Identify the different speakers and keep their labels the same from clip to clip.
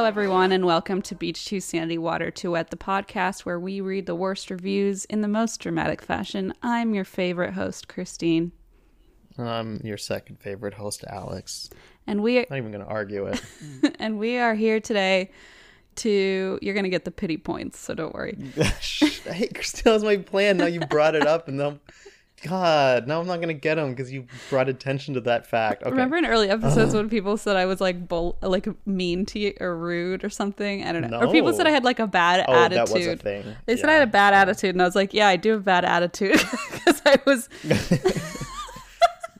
Speaker 1: Hello, everyone, and welcome to Beach Too Sandy Water Too Wet, the podcast where we read the worst reviews in the most dramatic fashion. I'm your favorite host, Christine,
Speaker 2: I'm your second favorite host, Alex.
Speaker 1: and we are
Speaker 2: not even going to argue it.
Speaker 1: and we are here today to. You're gonna get the pity points, so don't worry.
Speaker 2: hey, Christine, that was my plan. Now you brought it up, and now, God, now I'm not going to get them because you brought attention to that fact. Okay.
Speaker 1: Remember in early episodes uh-huh. when people said I was like bull, like mean to you or rude or something? I don't know. Or people said I had like a bad
Speaker 2: Oh,
Speaker 1: attitude.
Speaker 2: that was a thing.
Speaker 1: They said I had a bad attitude, and I was like, "Yeah, I do have a bad attitude because I was."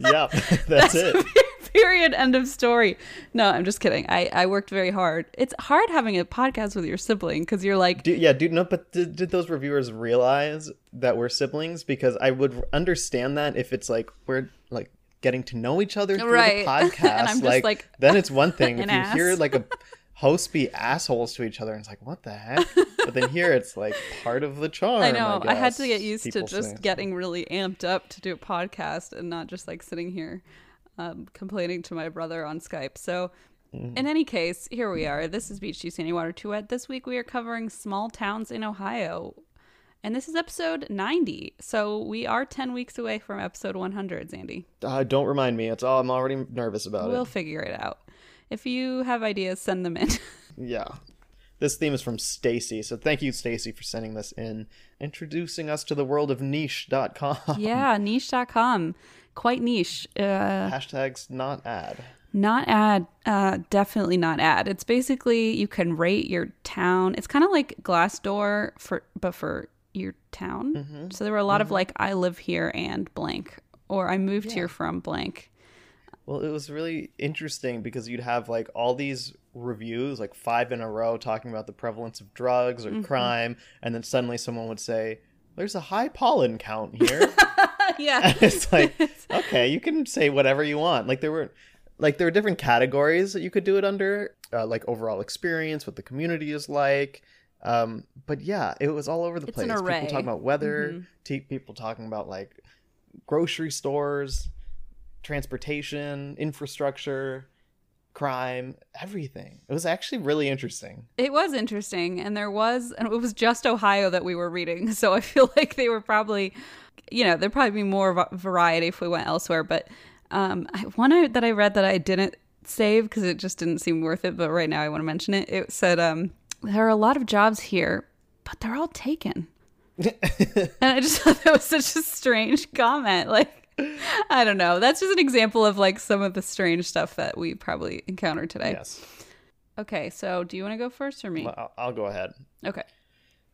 Speaker 2: Yep, that's it.
Speaker 1: Period. End of story. No, I'm just kidding. I, I worked very hard. It's hard having a podcast with your sibling because you're like,
Speaker 2: Do, yeah, dude, no, but did, did those reviewers realize that we're siblings? Because I would understand that if it's like we're like getting to know each other through
Speaker 1: Right.
Speaker 2: the podcast. Like,
Speaker 1: like,
Speaker 2: then it's one thing. if you hear like a host be assholes to each other, and it's like, what the heck? But then here it's like part of the charm.
Speaker 1: I know. I, had to get used to just getting really amped up to do a podcast and not just like sitting here um, complaining to my brother on Skype. So,
Speaker 2: Mm-hmm.
Speaker 1: in any case, here we are. This is Beach Too Sandy Water Too Wet. This week we are covering small towns in Ohio. And this is episode 90. So we are 10 weeks away from episode 100, Sandy.
Speaker 2: Uh, don't remind me. It's all. I'm already nervous about it.
Speaker 1: We'll figure it out. If you have ideas, send them in.
Speaker 2: Yeah. This theme is from Stacy, so thank you, Stacy, for sending this in, introducing us to the world of niche.com.
Speaker 1: yeah, niche.com. Quite niche. Uh,
Speaker 2: Hashtags not ad.
Speaker 1: not ad. Uh, definitely not ad. It's basically you can rate your town. It's kind of like Glassdoor for, but for your town.
Speaker 2: Mm-hmm.
Speaker 1: So there were a lot of like, I live here and blank, or I moved here from blank.
Speaker 2: Well, it was really interesting because you'd have like all these reviews, like five in a row, talking about the prevalence of drugs
Speaker 1: Mm-hmm.
Speaker 2: or crime, and then suddenly someone would say, "There's a high pollen count here."
Speaker 1: yeah.
Speaker 2: it's like, okay, you can say whatever you want. Like there were, like there were different categories that you could do it under, uh, like overall experience, what the community is like. Um, but yeah, it was all over the
Speaker 1: It's
Speaker 2: place.
Speaker 1: an array.
Speaker 2: People talking about weather,
Speaker 1: Mhm.
Speaker 2: te- people talking about like grocery stores, transportation, infrastructure, crime, everything. It was actually really interesting.
Speaker 1: It was interesting, and there was, and it was just Ohio that we were reading, so I feel like they were probably, you know, there'd probably be more variety if we went elsewhere. But um, I- one I, that I read that I didn't save because it just didn't seem worth it, but right now I want to mention it. It said, um, "There are a lot of jobs here, but they're all taken," and I just thought that was such a strange comment. Like, I don't know. That's just an example of like some of the strange stuff that we probably encountered today.
Speaker 2: yes.
Speaker 1: Okay, so do you want to go first or me?
Speaker 2: I'll, I'll go ahead.
Speaker 1: Okay.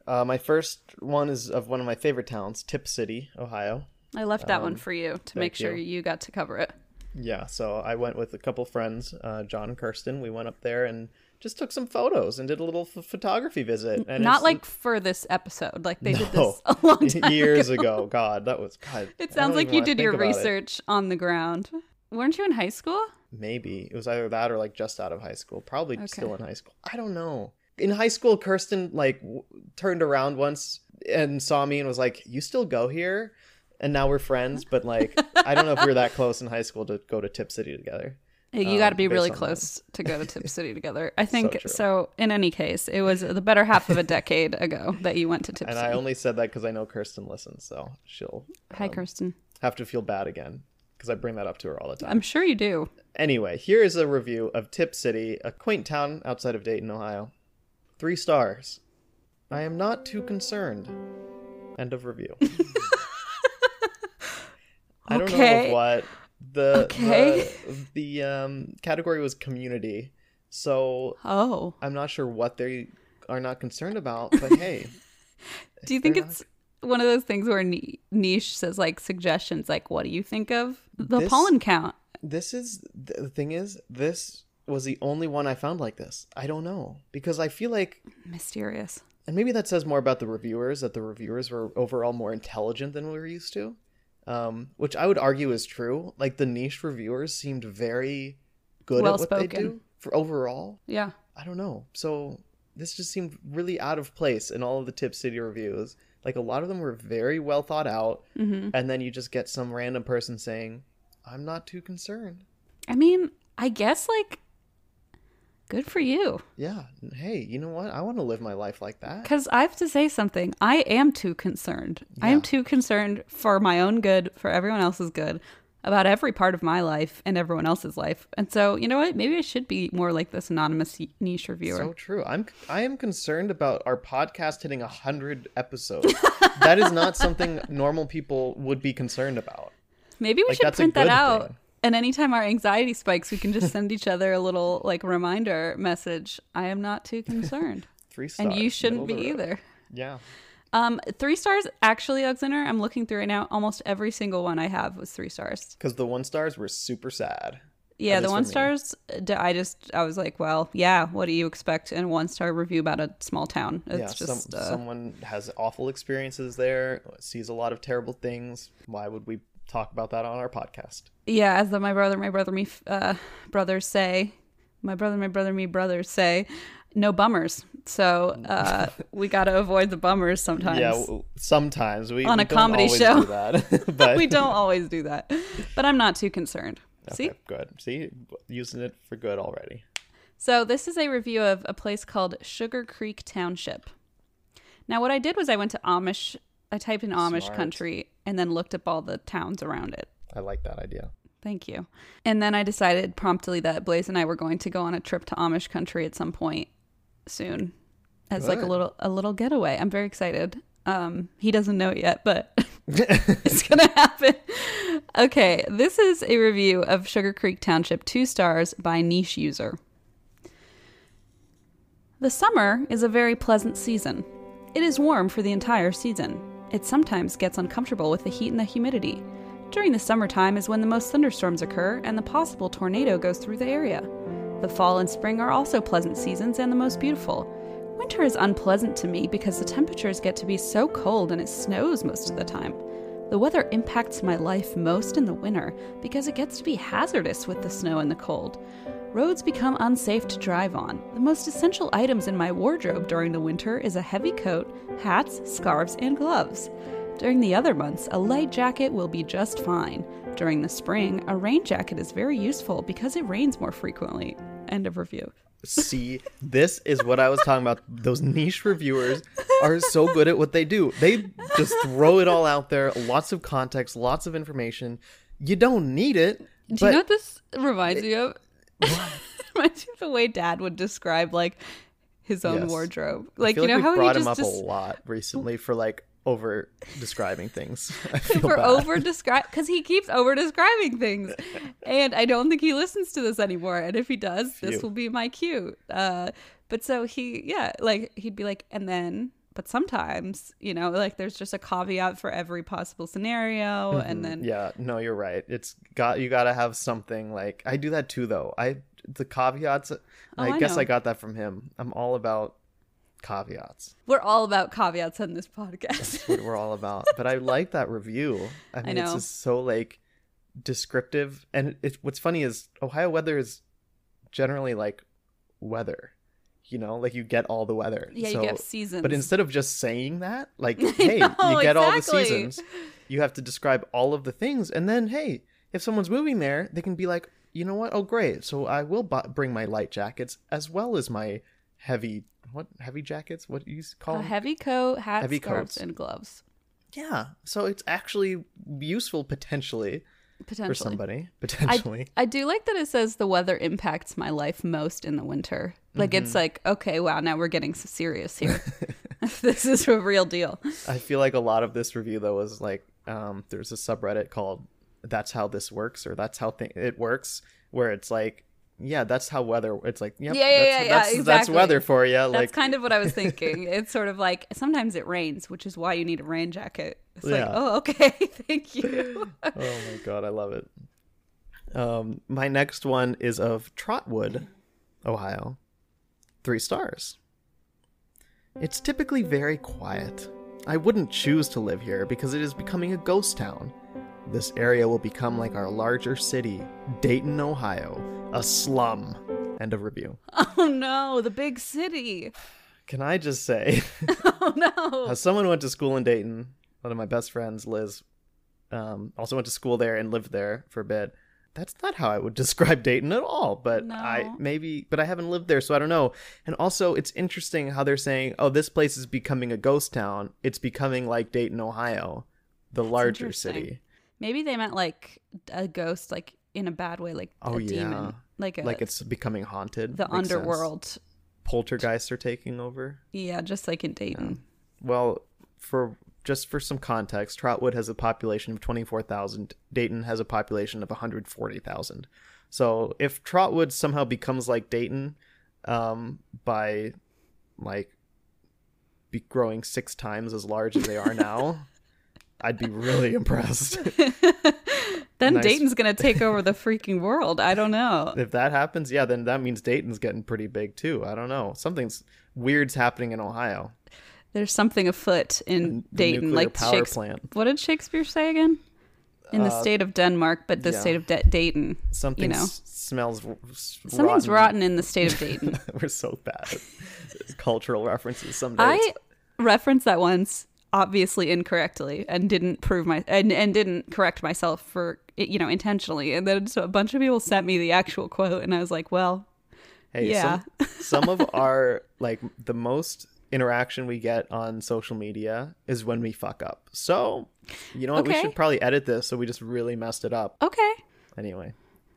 Speaker 2: Uh, my first one is of one of my favorite towns, Tipp City, Ohio.
Speaker 1: I left that one for you to make
Speaker 2: Um,
Speaker 1: sure
Speaker 2: you.
Speaker 1: you got to cover it.
Speaker 2: Yeah, so I went with a couple friends, uh, John and Kirsten. We went up there and just took some photos and did a little ph photography visit. And
Speaker 1: Not like for this episode. Like they did this a long time
Speaker 2: years
Speaker 1: ago.
Speaker 2: ago. God, that was God.
Speaker 1: It sounds like you did your
Speaker 2: about it.
Speaker 1: research on the ground. Weren't you in high school?
Speaker 2: Maybe it was either that or like just out of high school. Probably
Speaker 1: Okay.
Speaker 2: still in high school. I don't know. In high school, Kirsten like w- turned around once and saw me and was like, "You still go here?" And now we're friends. But like, I don't know if we were that close in high school to go to Tipp City together.
Speaker 1: You
Speaker 2: Um,
Speaker 1: got to be
Speaker 2: based
Speaker 1: really
Speaker 2: on that.
Speaker 1: close to go to Tipp City together. I think
Speaker 2: true.
Speaker 1: so, In any case, it was the better half of a decade ago that you went to Tipp
Speaker 2: And
Speaker 1: City.
Speaker 2: And I only said that because I know Kirsten listens, so she'll
Speaker 1: Hi, Kirsten.
Speaker 2: have to feel bad again because I bring that up to her all the time.
Speaker 1: I'm sure you do.
Speaker 2: Anyway, here is a review of Tipp City, a quaint town outside of Dayton, Ohio. Three stars. I am not too concerned. End of review. I don't know
Speaker 1: Okay.
Speaker 2: what the
Speaker 1: Okay.
Speaker 2: the, the um, category was community, so
Speaker 1: Oh,
Speaker 2: I'm not sure what they are not concerned about. But hey,
Speaker 1: do you think it's one of those things where niche says like suggestions, like what do you think of the
Speaker 2: This-
Speaker 1: pollen count?
Speaker 2: This is the thing is this was the only one I found like this. I don't know because I feel like
Speaker 1: Mysterious.
Speaker 2: and maybe that says more about the reviewers that the reviewers were overall more intelligent than we were used to um, which i would argue is true. Like the niche reviewers seemed very good at what they do for overall.
Speaker 1: Yeah.
Speaker 2: i don't know. So this just seemed really out of place in all of the tipp city reviews. Like a lot of them were very well thought out
Speaker 1: hmm
Speaker 2: and then you just get some random person saying i'm not too concerned.
Speaker 1: I mean, I guess like good for you.
Speaker 2: yeah hey you know what i want to live my life like that
Speaker 1: Because I have to say something. I am too concerned. I am too concerned for my own good, for everyone else's good, about every part of my life and everyone else's life. And so, you know what? Maybe I should be more like this anonymous niche reviewer.
Speaker 2: So true. I'm I am concerned about our podcast hitting a hundred episodes. that is not something normal people would be concerned about.
Speaker 1: Maybe we
Speaker 2: Like,
Speaker 1: should print that out.
Speaker 2: thing.
Speaker 1: And anytime our anxiety spikes, we can just send each other a little like reminder message. I am not too concerned.
Speaker 2: Three stars.
Speaker 1: and you shouldn't be
Speaker 2: middle of the road.
Speaker 1: either.
Speaker 2: Yeah.
Speaker 1: Um, three stars actually, Alexander. I'm looking through right now. Almost every single one I have was three stars.
Speaker 2: Because the one stars were super sad.
Speaker 1: Yeah,
Speaker 2: At
Speaker 1: the one stars. I just I was like, well, yeah. What do you expect in a one star review about a small town? It's
Speaker 2: yeah.
Speaker 1: just
Speaker 2: some,
Speaker 1: uh,
Speaker 2: someone has awful experiences there, sees a lot of terrible things. Why would we talk about that on our podcast?
Speaker 1: yeah. As the my brother, my brother, me uh, brothers say, my brother, my brother, me brothers say, no bummers. So uh, we got to avoid the bummers sometimes.
Speaker 2: Yeah. Sometimes we
Speaker 1: On
Speaker 2: we
Speaker 1: a
Speaker 2: don't
Speaker 1: comedy
Speaker 2: always
Speaker 1: show.
Speaker 2: do that, but
Speaker 1: we don't always do that, but I'm not too concerned. See.
Speaker 2: Good. See, using it for good already.
Speaker 1: So this is a review of a place called Sugar Creek Township. Now, what I did was I went to Amish. I typed in Amish
Speaker 2: Smart.
Speaker 1: country and then looked up all the towns around it.
Speaker 2: I like that idea.
Speaker 1: Thank you. And then I decided promptly that Blaze and I were going to go on a trip to Amish country at some point soon, as like a little a little getaway. I'm very excited. Um, he doesn't know it yet, but it's gonna happen. Okay, this is a review of Sugar Creek Township, two stars by niche user. The summer is a very pleasant season. It is warm for the entire season. It sometimes gets uncomfortable with the heat and the humidity. During the summertime is when the most thunderstorms occur and the possible tornado goes through the area. The fall and spring are also pleasant seasons and the most beautiful. Winter is unpleasant to me because the temperatures get to be so cold and it snows most of the time. The weather impacts my life most in the winter because it gets to be hazardous with the snow and the cold. Roads become unsafe to drive on. The most essential items in my wardrobe during the winter is a heavy coat, hats, scarves, and gloves. During the other months, a light jacket will be just fine. During the spring, a rain jacket is very useful because it rains more frequently. End of review.
Speaker 2: See, this is what I was talking about. Those niche reviewers are so good at what they do. They just throw it all out there, lots of context, lots of information. You don't need it.
Speaker 1: Do
Speaker 2: but
Speaker 1: you know what this reminds me of? reminds me of the way Dad would describe like his own
Speaker 2: Yes.
Speaker 1: wardrobe. Like you know how he
Speaker 2: brought
Speaker 1: just,
Speaker 2: him up
Speaker 1: just
Speaker 2: a lot recently for like over describing things.
Speaker 1: For over describe because he keeps over describing things, and I don't think he listens to this anymore. And if he does, this will be my cue. Uh, but so he, yeah, like he'd be like, and then, but sometimes, you know, like there's just a caveat for every possible scenario, and then
Speaker 2: Mm-hmm. Yeah, no, you're right. It's got you got to have something like I do that too though. I the caveats. I,
Speaker 1: Oh, I
Speaker 2: guess
Speaker 1: know.
Speaker 2: I got that from him. I'm all about caveats.
Speaker 1: we're all about caveats on this podcast.
Speaker 2: That's what we're all about. But I like that review. I mean, it's
Speaker 1: know.
Speaker 2: just so like descriptive. And it, what's funny is Ohio weather is generally like weather. You know, like you get all the weather.
Speaker 1: yeah,
Speaker 2: So-
Speaker 1: you get seasons.
Speaker 2: But instead of just saying that, like, hey, you get all the seasons, you have to describe all of the things. And then, hey, if someone's moving there, they can be like, you know what? Oh, great. So I will bu- bring my light jackets as well as my heavy, what, heavy jackets? What do you call
Speaker 1: a heavy coat, hat,
Speaker 2: Heavy
Speaker 1: scarves,
Speaker 2: coats.
Speaker 1: and gloves.
Speaker 2: Yeah. So it's actually useful potentially
Speaker 1: Potentially.
Speaker 2: for somebody. Potentially.
Speaker 1: I do like that it says the weather impacts my life most in the winter. Like it's like, okay, wow, now we're getting serious here. this is a real deal.
Speaker 2: I feel like a lot of this review though was like um there's a subreddit called that's how this works or that's how th- it works where it's like yeah, that's how weather. It's like, yep,
Speaker 1: Yeah, yeah,
Speaker 2: that's,
Speaker 1: yeah, yeah,
Speaker 2: that's, that's weather for you.
Speaker 1: That's
Speaker 2: Like,
Speaker 1: kind of what I was thinking. it's sort of like sometimes it rains, which is why you need a rain jacket. It's like,
Speaker 2: Yeah.
Speaker 1: oh, okay, thank you.
Speaker 2: oh my god, I love it. Um, my next one is of Trotwood, Ohio. Three stars. It's typically very quiet. I wouldn't choose to live here because it is becoming a ghost town. This area will become like our larger city, Dayton, Ohio, a slum. End of review.
Speaker 1: oh no, the big city.
Speaker 2: Can I just say,
Speaker 1: Oh no.
Speaker 2: as someone went to school in Dayton, one of my best friends, Liz, um, also went to school there and lived there for a bit. That's not how I would describe Dayton at all. But I maybe, but I haven't lived there, so I don't know. And also, it's interesting how they're saying, "Oh, this place is becoming a ghost town. It's becoming like Dayton, Ohio, the larger
Speaker 1: interesting.
Speaker 2: city,
Speaker 1: Maybe they meant like a ghost, like in a bad way, like
Speaker 2: Oh,
Speaker 1: a
Speaker 2: yeah.
Speaker 1: demon, like a
Speaker 2: like it's becoming haunted.
Speaker 1: the
Speaker 2: Makes sense.
Speaker 1: underworld.
Speaker 2: Poltergeists are taking over.
Speaker 1: Yeah, just like in Dayton.
Speaker 2: Well, for just for some context, Trotwood has a population of 24,000. Dayton has a population of 140,000. So if Trotwood somehow becomes like Dayton um, by like be growing six times as large as they are now, I'd be really impressed.
Speaker 1: Then
Speaker 2: Nice.
Speaker 1: Dayton's gonna take over the freaking world. I don't know.
Speaker 2: if that happens, yeah, then that means Dayton's getting pretty big too. I don't know. Something's weird's happening in Ohio.
Speaker 1: There's something afoot in
Speaker 2: The
Speaker 1: Dayton, like
Speaker 2: power
Speaker 1: Shakespeare.
Speaker 2: plant.
Speaker 1: What did Shakespeare say again? In the state of Denmark, but the
Speaker 2: Uh, yeah.
Speaker 1: state of De- Dayton.
Speaker 2: Something
Speaker 1: know.
Speaker 2: s- smells r-
Speaker 1: Something's rotten in the state of Dayton.
Speaker 2: We're so bad at cultural references some days.
Speaker 1: I referenced that once, obviously incorrectly, and didn't prove my and, and didn't correct myself for you know intentionally. And then so a bunch of people sent me the actual quote, and I was like, well,
Speaker 2: hey,
Speaker 1: yeah.
Speaker 2: some, some of our like the most interaction we get on social media is when we fuck up. So, you know what? We should probably edit this so we just really messed it up.
Speaker 1: okay.
Speaker 2: Anyway,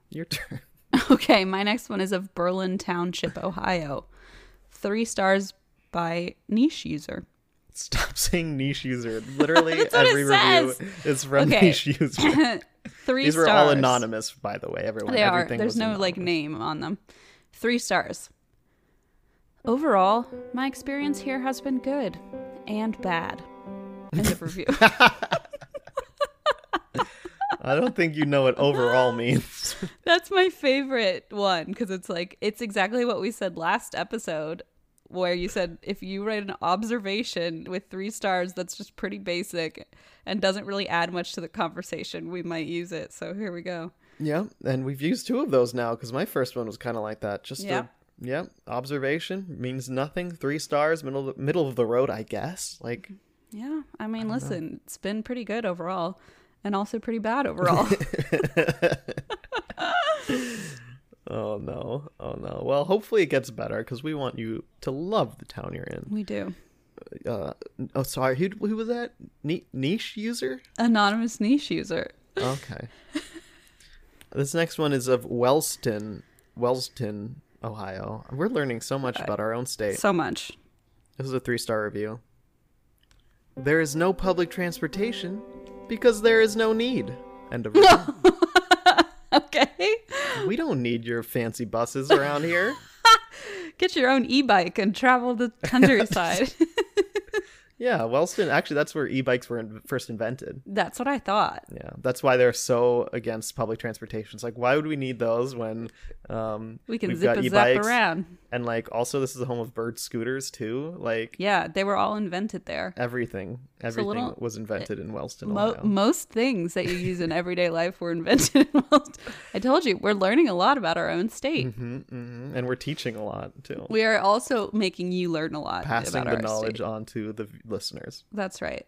Speaker 2: your turn.
Speaker 1: Okay, my next one is of Berlin Township, Ohio. Three stars by niche user.
Speaker 2: Stop saying niche user. Literally
Speaker 1: That's what it
Speaker 2: every review
Speaker 1: says.
Speaker 2: is from
Speaker 1: Okay.
Speaker 2: niche user.
Speaker 1: Three
Speaker 2: These
Speaker 1: stars.
Speaker 2: were all anonymous, by the way. Everyone.
Speaker 1: They are. There's no like name on them. Three stars. Overall, my experience here has been good and bad. End of review.
Speaker 2: I don't think you know what overall means.
Speaker 1: That's my favorite one because it's like it's exactly what we said last episode, where you said if you write an observation with three stars, that's just pretty basic and doesn't really add much to the conversation. We might use it. So here we go.
Speaker 2: Yeah, and we've used two of those now because my first one was kind of like that. Just
Speaker 1: Yeah.
Speaker 2: a yeah observation means nothing. Three stars, middle middle of the road, I guess. Like
Speaker 1: Yeah, I mean, listen, it's been pretty good overall, and also pretty bad overall.
Speaker 2: oh no, oh no. Well, hopefully it gets better because we want you to love the town you're in.
Speaker 1: we do.
Speaker 2: Uh, oh, sorry, who who was that? Ni- niche user.
Speaker 1: Anonymous niche user.
Speaker 2: Okay. this next one is of Wellston, Wellston, Ohio. We're learning so much about our own state.
Speaker 1: So much.
Speaker 2: This is a three star review. There is no public transportation because there is no need. End of review.
Speaker 1: Okay.
Speaker 2: we don't need your fancy buses around here.
Speaker 1: Get your own e bike and travel the countryside.
Speaker 2: Yeah, Wellston. Actually, that's where e-bikes were in- first invented.
Speaker 1: That's what I thought.
Speaker 2: Yeah, that's why they're so against public transportation. It's like, why would we need those when um,
Speaker 1: We can zip
Speaker 2: got e-bikes?
Speaker 1: around.
Speaker 2: And like, also, this is the home of bird scooters too. Like,
Speaker 1: Yeah, they were all invented there.
Speaker 2: everything, everything
Speaker 1: little-
Speaker 2: was invented in Wellston,
Speaker 1: Mo- most things that you use in everyday life were invented in Wales. I told you, we're learning a lot about our own state.
Speaker 2: hmm hmm And we're teaching a lot too.
Speaker 1: We are also making you learn a lot
Speaker 2: Passing the
Speaker 1: our
Speaker 2: knowledge
Speaker 1: state.
Speaker 2: on to the listeners.
Speaker 1: That's right.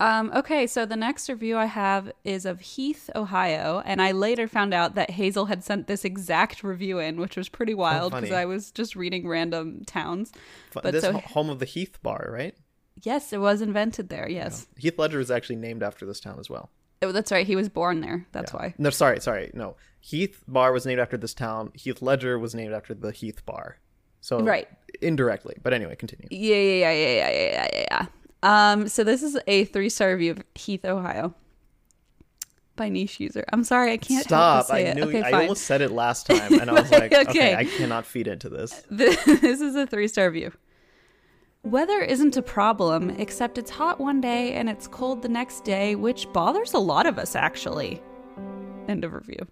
Speaker 1: Um, okay, so the next review I have is of Heath, Ohio, and I later found out that Hazel had sent this exact review in, which was pretty wild because
Speaker 2: funny.
Speaker 1: I was just reading random towns. But
Speaker 2: this
Speaker 1: so-
Speaker 2: home of the Heath Bar, right?
Speaker 1: Yes, it was invented there. Yes,
Speaker 2: Heath Ledger is actually named after this town as well.
Speaker 1: Oh, that's right. He was born there. That's
Speaker 2: Yeah.
Speaker 1: why.
Speaker 2: No, sorry, sorry. No, Heath Bar was named after this town. Heath Ledger was named after the Heath Bar. So
Speaker 1: Right.
Speaker 2: indirectly, but anyway, continue.
Speaker 1: Yeah, yeah, yeah, yeah, yeah, yeah, yeah, yeah. Um, so this is a three star review of Heath, Ohio. by niche user. I'm sorry, I can't
Speaker 2: Stop!
Speaker 1: Help but say
Speaker 2: I
Speaker 1: it. okay,
Speaker 2: I
Speaker 1: fine.
Speaker 2: almost said it last time, and I was like, okay.
Speaker 1: Okay.
Speaker 2: I cannot feed into this.
Speaker 1: this is a three star review. Weather isn't a problem, except it's hot one day and it's cold the next day, which bothers a lot of us actually. End of review.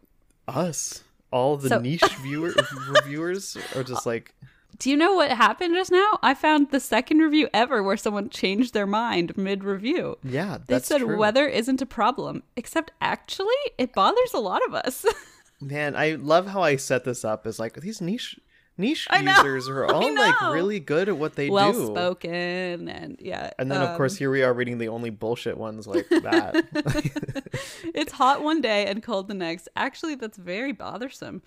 Speaker 2: Us, all the
Speaker 1: So-
Speaker 2: niche viewer reviewers, are just like,
Speaker 1: Do you know what happened just now? I found the second review ever where someone changed their mind mid review.
Speaker 2: yeah,
Speaker 1: They said
Speaker 2: true.
Speaker 1: weather isn't a problem, except actually it bothers a lot of us.
Speaker 2: Man, I love how I set this up as like these niche niche users are all like really good at what they
Speaker 1: well
Speaker 2: do.
Speaker 1: Well spoken and yeah.
Speaker 2: And then of
Speaker 1: um,
Speaker 2: course here we are reading the only bullshit ones like that.
Speaker 1: it's hot one day and cold the next. Actually, that's very bothersome.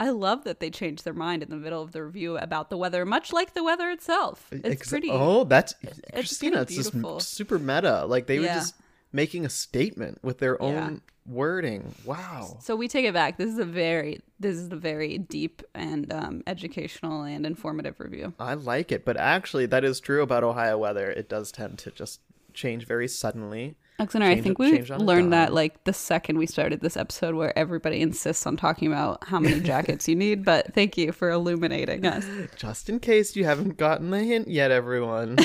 Speaker 1: I love that they changed their mind in the middle of the review about the weather, much like the weather itself. It's
Speaker 2: Ex-
Speaker 1: pretty.
Speaker 2: Oh, that's
Speaker 1: pretty
Speaker 2: Christina. It's just super meta. Like they were just making a statement with their
Speaker 1: Yeah.
Speaker 2: Wording. Wow.
Speaker 1: So we take it back. This is a very, this is a very deep and um, educational and informative review.
Speaker 2: I like it, but actually that is true about Ohio weather. It does tend to just change very suddenly.
Speaker 1: Alexander, I think we
Speaker 2: change
Speaker 1: learned that like the second we started this episode, where everybody insists on talking about how many jackets you need. But thank you for illuminating us.
Speaker 2: Just in case you haven't gotten the hint yet, everyone.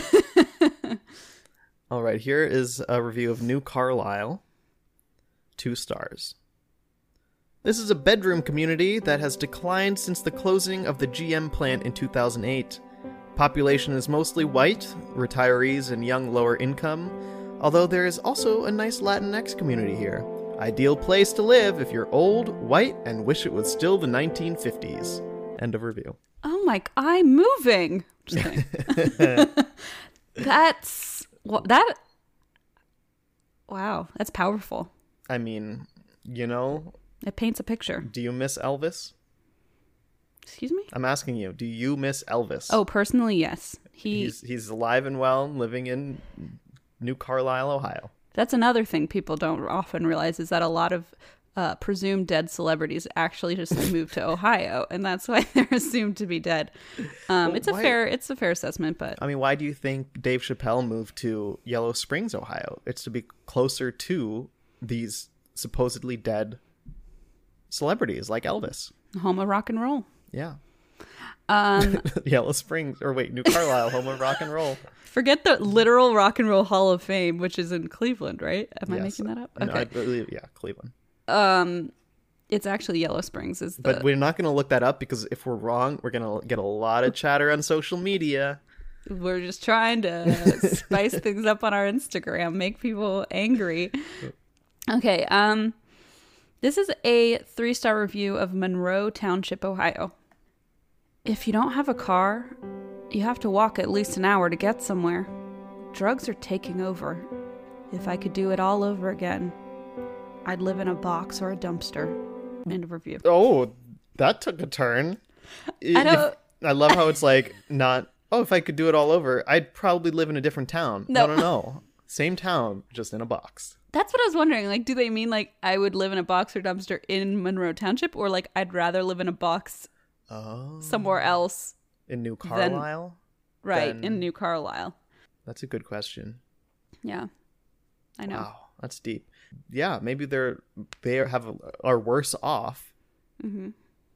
Speaker 2: All right, here is a review of New Carlisle. Two stars. This is a bedroom community that has declined since the closing of the GM plant in 2008. Population is mostly white, retirees, and young lower income, although there is also a nice Latinx community here. Ideal place to live if you're old, white, and wish it was still the 1950s. End of review.
Speaker 1: Oh my! I'm moving. That's what that. Wow, that's powerful.
Speaker 2: I mean, you know,
Speaker 1: It paints a picture.
Speaker 2: do you miss Elvis?
Speaker 1: Excuse me.
Speaker 2: I'm asking you, do you miss Elvis?
Speaker 1: Oh, personally, yes. He.
Speaker 2: he's he's alive and well, living in New Carlisle, Ohio.
Speaker 1: That's another thing people don't often realize is that a lot of uh, presumed dead celebrities actually just moved to Ohio, and that's why they're assumed to be dead. Um,
Speaker 2: Well,
Speaker 1: it's a
Speaker 2: why-
Speaker 1: fair. It's a fair assessment, but
Speaker 2: I mean, why do you think Dave Chappelle moved to Yellow Springs, Ohio? It's to be closer to these supposedly dead celebrities like Elvis.
Speaker 1: home of rock and roll.
Speaker 2: Yeah.
Speaker 1: Um,
Speaker 2: Yellow Springs, or wait, New Carlisle, home of rock and roll.
Speaker 1: forget the literal Rock and Roll Hall of Fame, which is in Cleveland, right? Am I making that up?
Speaker 2: No,
Speaker 1: Okay.
Speaker 2: I believe, yeah, Cleveland.
Speaker 1: um, it's actually Yellow Springs. Is the
Speaker 2: But we're not going to look that up because if we're wrong, we're going to get a lot of chatter on social media.
Speaker 1: we're just trying to spice things up on our Instagram, make people angry. Okay, um this is a 3-star review of Monroe Township, Ohio. If you don't have a car, you have to walk at least an hour to get somewhere. Drugs are taking over. If I could do it all over again, I'd live in a box or a dumpster. End of review.
Speaker 2: Oh, that took a turn.
Speaker 1: I don't-
Speaker 2: I love how it's like not. Oh, if I could do it all over, I'd probably live in a different town. No,
Speaker 1: No.
Speaker 2: no, no. Same town, just in a box.
Speaker 1: That's what I was wondering. Like, do they mean like I would live in a box or dumpster in Monroe Township, or like I'd rather live in a box
Speaker 2: Oh,
Speaker 1: somewhere else,
Speaker 2: in New Carlisle.
Speaker 1: right
Speaker 2: Then-
Speaker 1: in New Carlisle?
Speaker 2: That's a good question.
Speaker 1: Yeah, I know.
Speaker 2: Wow, that's deep. Yeah, maybe they're they have are worse off
Speaker 1: Mm-hmm.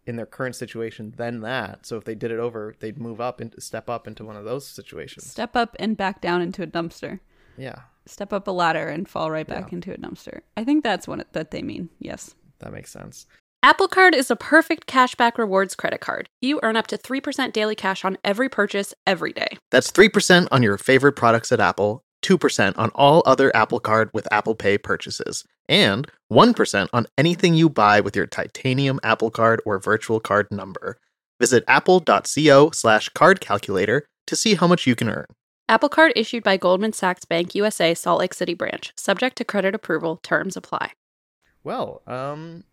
Speaker 2: in their current situation than that. So if they did it over, they'd move up and step up into one of those situations.
Speaker 1: Step up and back down into a dumpster.
Speaker 2: Yeah,
Speaker 1: Step up a ladder and fall right back
Speaker 2: Yeah.
Speaker 1: into a dumpster. I think that's what it, that they mean. Yes.
Speaker 2: that makes sense.
Speaker 3: Apple Card is a perfect cashback rewards credit card. You earn up to 3% daily cash on every purchase every day.
Speaker 2: That's 3% on your favorite products at Apple, 2% on all other Apple Card with Apple Pay purchases, and 1% on anything you buy with your titanium Apple Card or virtual card number. Visit apple.co slash card calculator to see how much you can earn.
Speaker 3: Apple Card issued by Goldman Sachs Bank USA Salt Lake City branch, subject to credit approval. Terms apply.
Speaker 2: Well, um,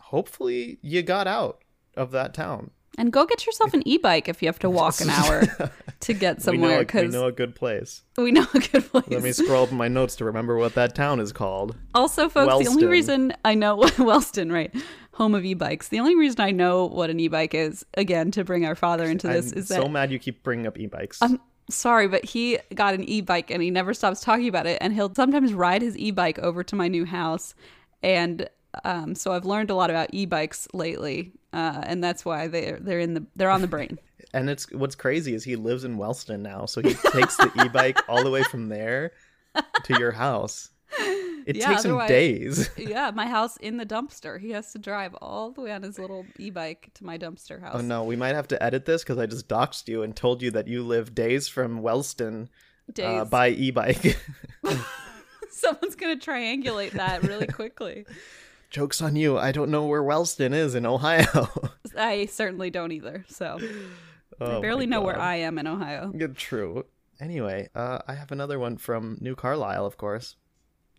Speaker 2: hopefully you got out of that town.
Speaker 1: And go get yourself an e-bike if you have to walk an hour to get somewhere
Speaker 2: we, know, a- we know a good place.
Speaker 1: we know a good place.
Speaker 2: Let me scroll up my notes to remember what that town is called.
Speaker 1: Also, folks, the only reason I know Wellston, right, home of e-bikes. The only reason I know what an e-bike is, again, to bring our father into this, is that
Speaker 2: I'm
Speaker 1: is
Speaker 2: so
Speaker 1: that
Speaker 2: mad you keep bringing up e-bikes.
Speaker 1: I'm sorry, but he got an e-bike and he never stops talking about it. And he'll sometimes ride his e-bike over to my new house, and um, so I've learned a lot about e-bikes lately, uh, and that's why they're they're in the they're on the brain.
Speaker 2: And it's what's crazy is he lives in Wellston now, so he takes the e-bike all the way from there to your house. It
Speaker 1: Yeah,
Speaker 2: takes him days.
Speaker 1: yeah, my house in the dumpster. He has to drive all the way on his little e-bike to my dumpster house.
Speaker 2: Oh no, we might have to edit this because I just doxed you and told you that you live days from Wellston uh, by e-bike.
Speaker 1: Someone's gonna triangulate that really quickly.
Speaker 2: Jokes on you. I don't know where Wellston is in Ohio.
Speaker 1: I certainly don't either. So
Speaker 2: Oh
Speaker 1: I barely know where I am in Ohio.
Speaker 2: Yeah, True. Anyway, uh, I have another one from New Carlisle, of course.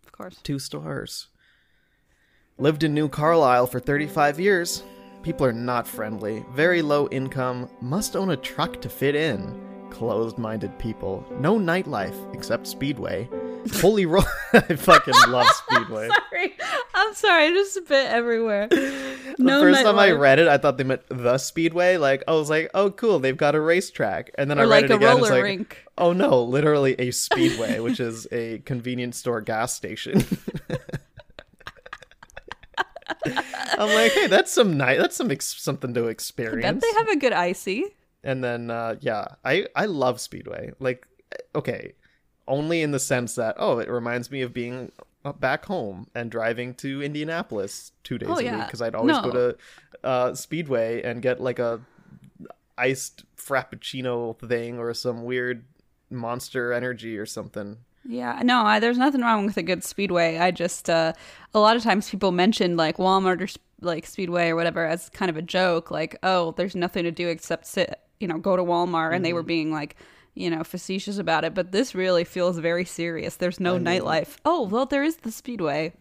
Speaker 1: Of course.
Speaker 2: Two stars. Lived in New Carlisle for 35 years. People are not friendly. Very low income. Must own a truck to fit in. Closed minded people. No nightlife except Speedway. Holy roll. I fucking love Speedway.
Speaker 1: Sorry, I'm sorry. I Just spit bit everywhere. No
Speaker 2: the first time I read it, I thought they meant the Speedway. Like, I was like, oh, cool, they've got a racetrack. And then I read
Speaker 1: like
Speaker 2: it
Speaker 1: a
Speaker 2: again. It's like,
Speaker 1: rink.
Speaker 2: oh no, literally a Speedway, which is a convenience store gas station. I'm like, hey, that's some night. That's some ex- something to experience.
Speaker 1: Bet
Speaker 2: experience.
Speaker 1: they have a good icy.
Speaker 2: and then, uh, yeah, I I love Speedway. Like, okay, only in the sense that oh, it reminds me of being back home and driving to Indianapolis two days
Speaker 1: Oh,
Speaker 2: a week because I'd always go to uh, Speedway and get like a iced frappuccino thing or some weird monster energy or something.
Speaker 1: Yeah, no, I, there's nothing wrong with a good speedway. I just uh, a lot of times people mention like Walmart or like Speedway or whatever as kind of a joke, like oh, there's nothing to do except sit, you know, go to Walmart, and they were being like, you know, facetious about it. But this really feels very serious. There's no nightlife. Oh, well, there is the Speedway,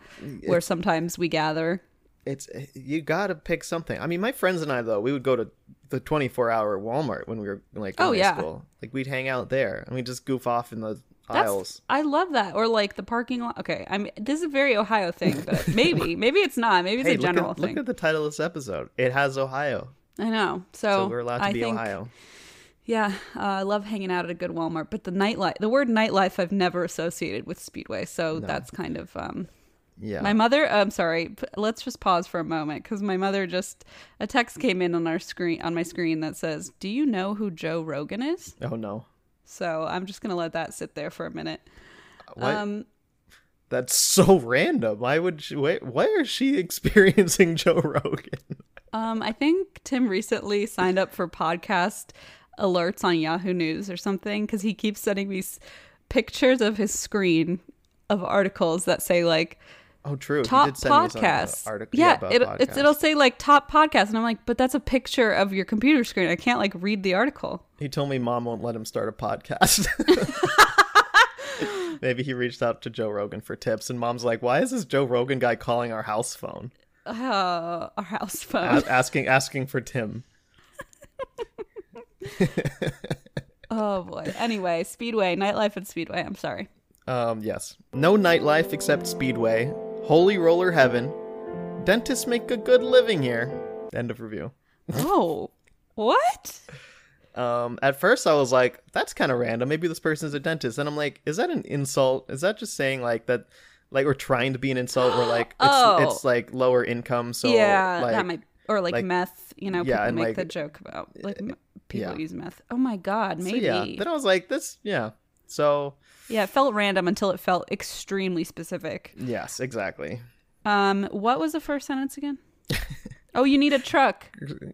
Speaker 1: where sometimes we gather.
Speaker 2: It's you got to pick something. I mean, my friends and I though we would go to the 24 hour Walmart when we were like in
Speaker 1: Oh,
Speaker 2: high
Speaker 1: yeah.
Speaker 2: school. Like we'd hang out there and we'd just goof off in the
Speaker 1: That's,
Speaker 2: aisles.
Speaker 1: I love that. Or like the parking lot. Okay, I'm this is a very Ohio thing, but maybe, maybe it's not. Maybe it's
Speaker 2: Hey,
Speaker 1: a
Speaker 2: look
Speaker 1: general
Speaker 2: at,
Speaker 1: thing.
Speaker 2: look at the title of this episode. It has Ohio,
Speaker 1: I know. So,
Speaker 2: so we're allowed to
Speaker 1: I
Speaker 2: be Ohio.
Speaker 1: Yeah, uh, I love hanging out at a good Walmart, but the nightlife, the word nightlife, I've never associated with Speedway, so that's kind of um.
Speaker 2: Yeah.
Speaker 1: My mother, I'm sorry. Let's just pause for a moment because my mother just a text came in on our screen on my screen that says, "Do you know who Joe Rogan is?"
Speaker 2: oh no.
Speaker 1: So I'm just gonna let that sit there for a minute.
Speaker 2: What?
Speaker 1: Um,
Speaker 2: That's so random. Why would she? Wait, why is she experiencing Joe Rogan?
Speaker 1: Um, I think Tim recently signed up for podcast alerts on Yahoo News or something because he keeps sending me s- pictures of his screen of articles that say like
Speaker 2: Oh, true.
Speaker 1: top
Speaker 2: he did send me
Speaker 1: podcasts.
Speaker 2: article
Speaker 1: yeah,
Speaker 2: about
Speaker 1: it,
Speaker 2: podcasts.
Speaker 1: it's, it'll say like top podcast, and I'm like, but that's a picture of your computer screen. I can't like read the article.
Speaker 2: He told me mom won't let him start a podcast. Maybe he reached out to Joe Rogan for tips, and mom's like, "Why is this Joe Rogan guy calling our house phone,
Speaker 1: Uh, our house
Speaker 2: A-
Speaker 1: phone.
Speaker 2: asking asking for Tim?"
Speaker 1: oh boy. Anyway, Speedway, nightlife at Speedway. I'm sorry.
Speaker 2: Um, yes. No nightlife except Speedway. Holy roller heaven. Dentists make a good living here. End of review.
Speaker 1: Oh, what?
Speaker 2: Um, at first I was like, that's kind of random. Maybe this person is a dentist. And I'm like, is that an insult? Is that just saying like that, like we're trying to be an insult or like it's,
Speaker 1: Oh.
Speaker 2: it's like lower income? So
Speaker 1: yeah,
Speaker 2: like,
Speaker 1: that might or like,
Speaker 2: like-
Speaker 1: meth. You know,
Speaker 2: yeah,
Speaker 1: people
Speaker 2: and,
Speaker 1: make
Speaker 2: like,
Speaker 1: the joke about like people
Speaker 2: yeah.
Speaker 1: use meth. Oh my god,
Speaker 2: so,
Speaker 1: maybe.
Speaker 2: yeah. Then I was like, this, yeah. So
Speaker 1: yeah, it felt random until it felt extremely specific.
Speaker 2: yes, exactly.
Speaker 1: Um, what was the first sentence again? oh, you need a truck.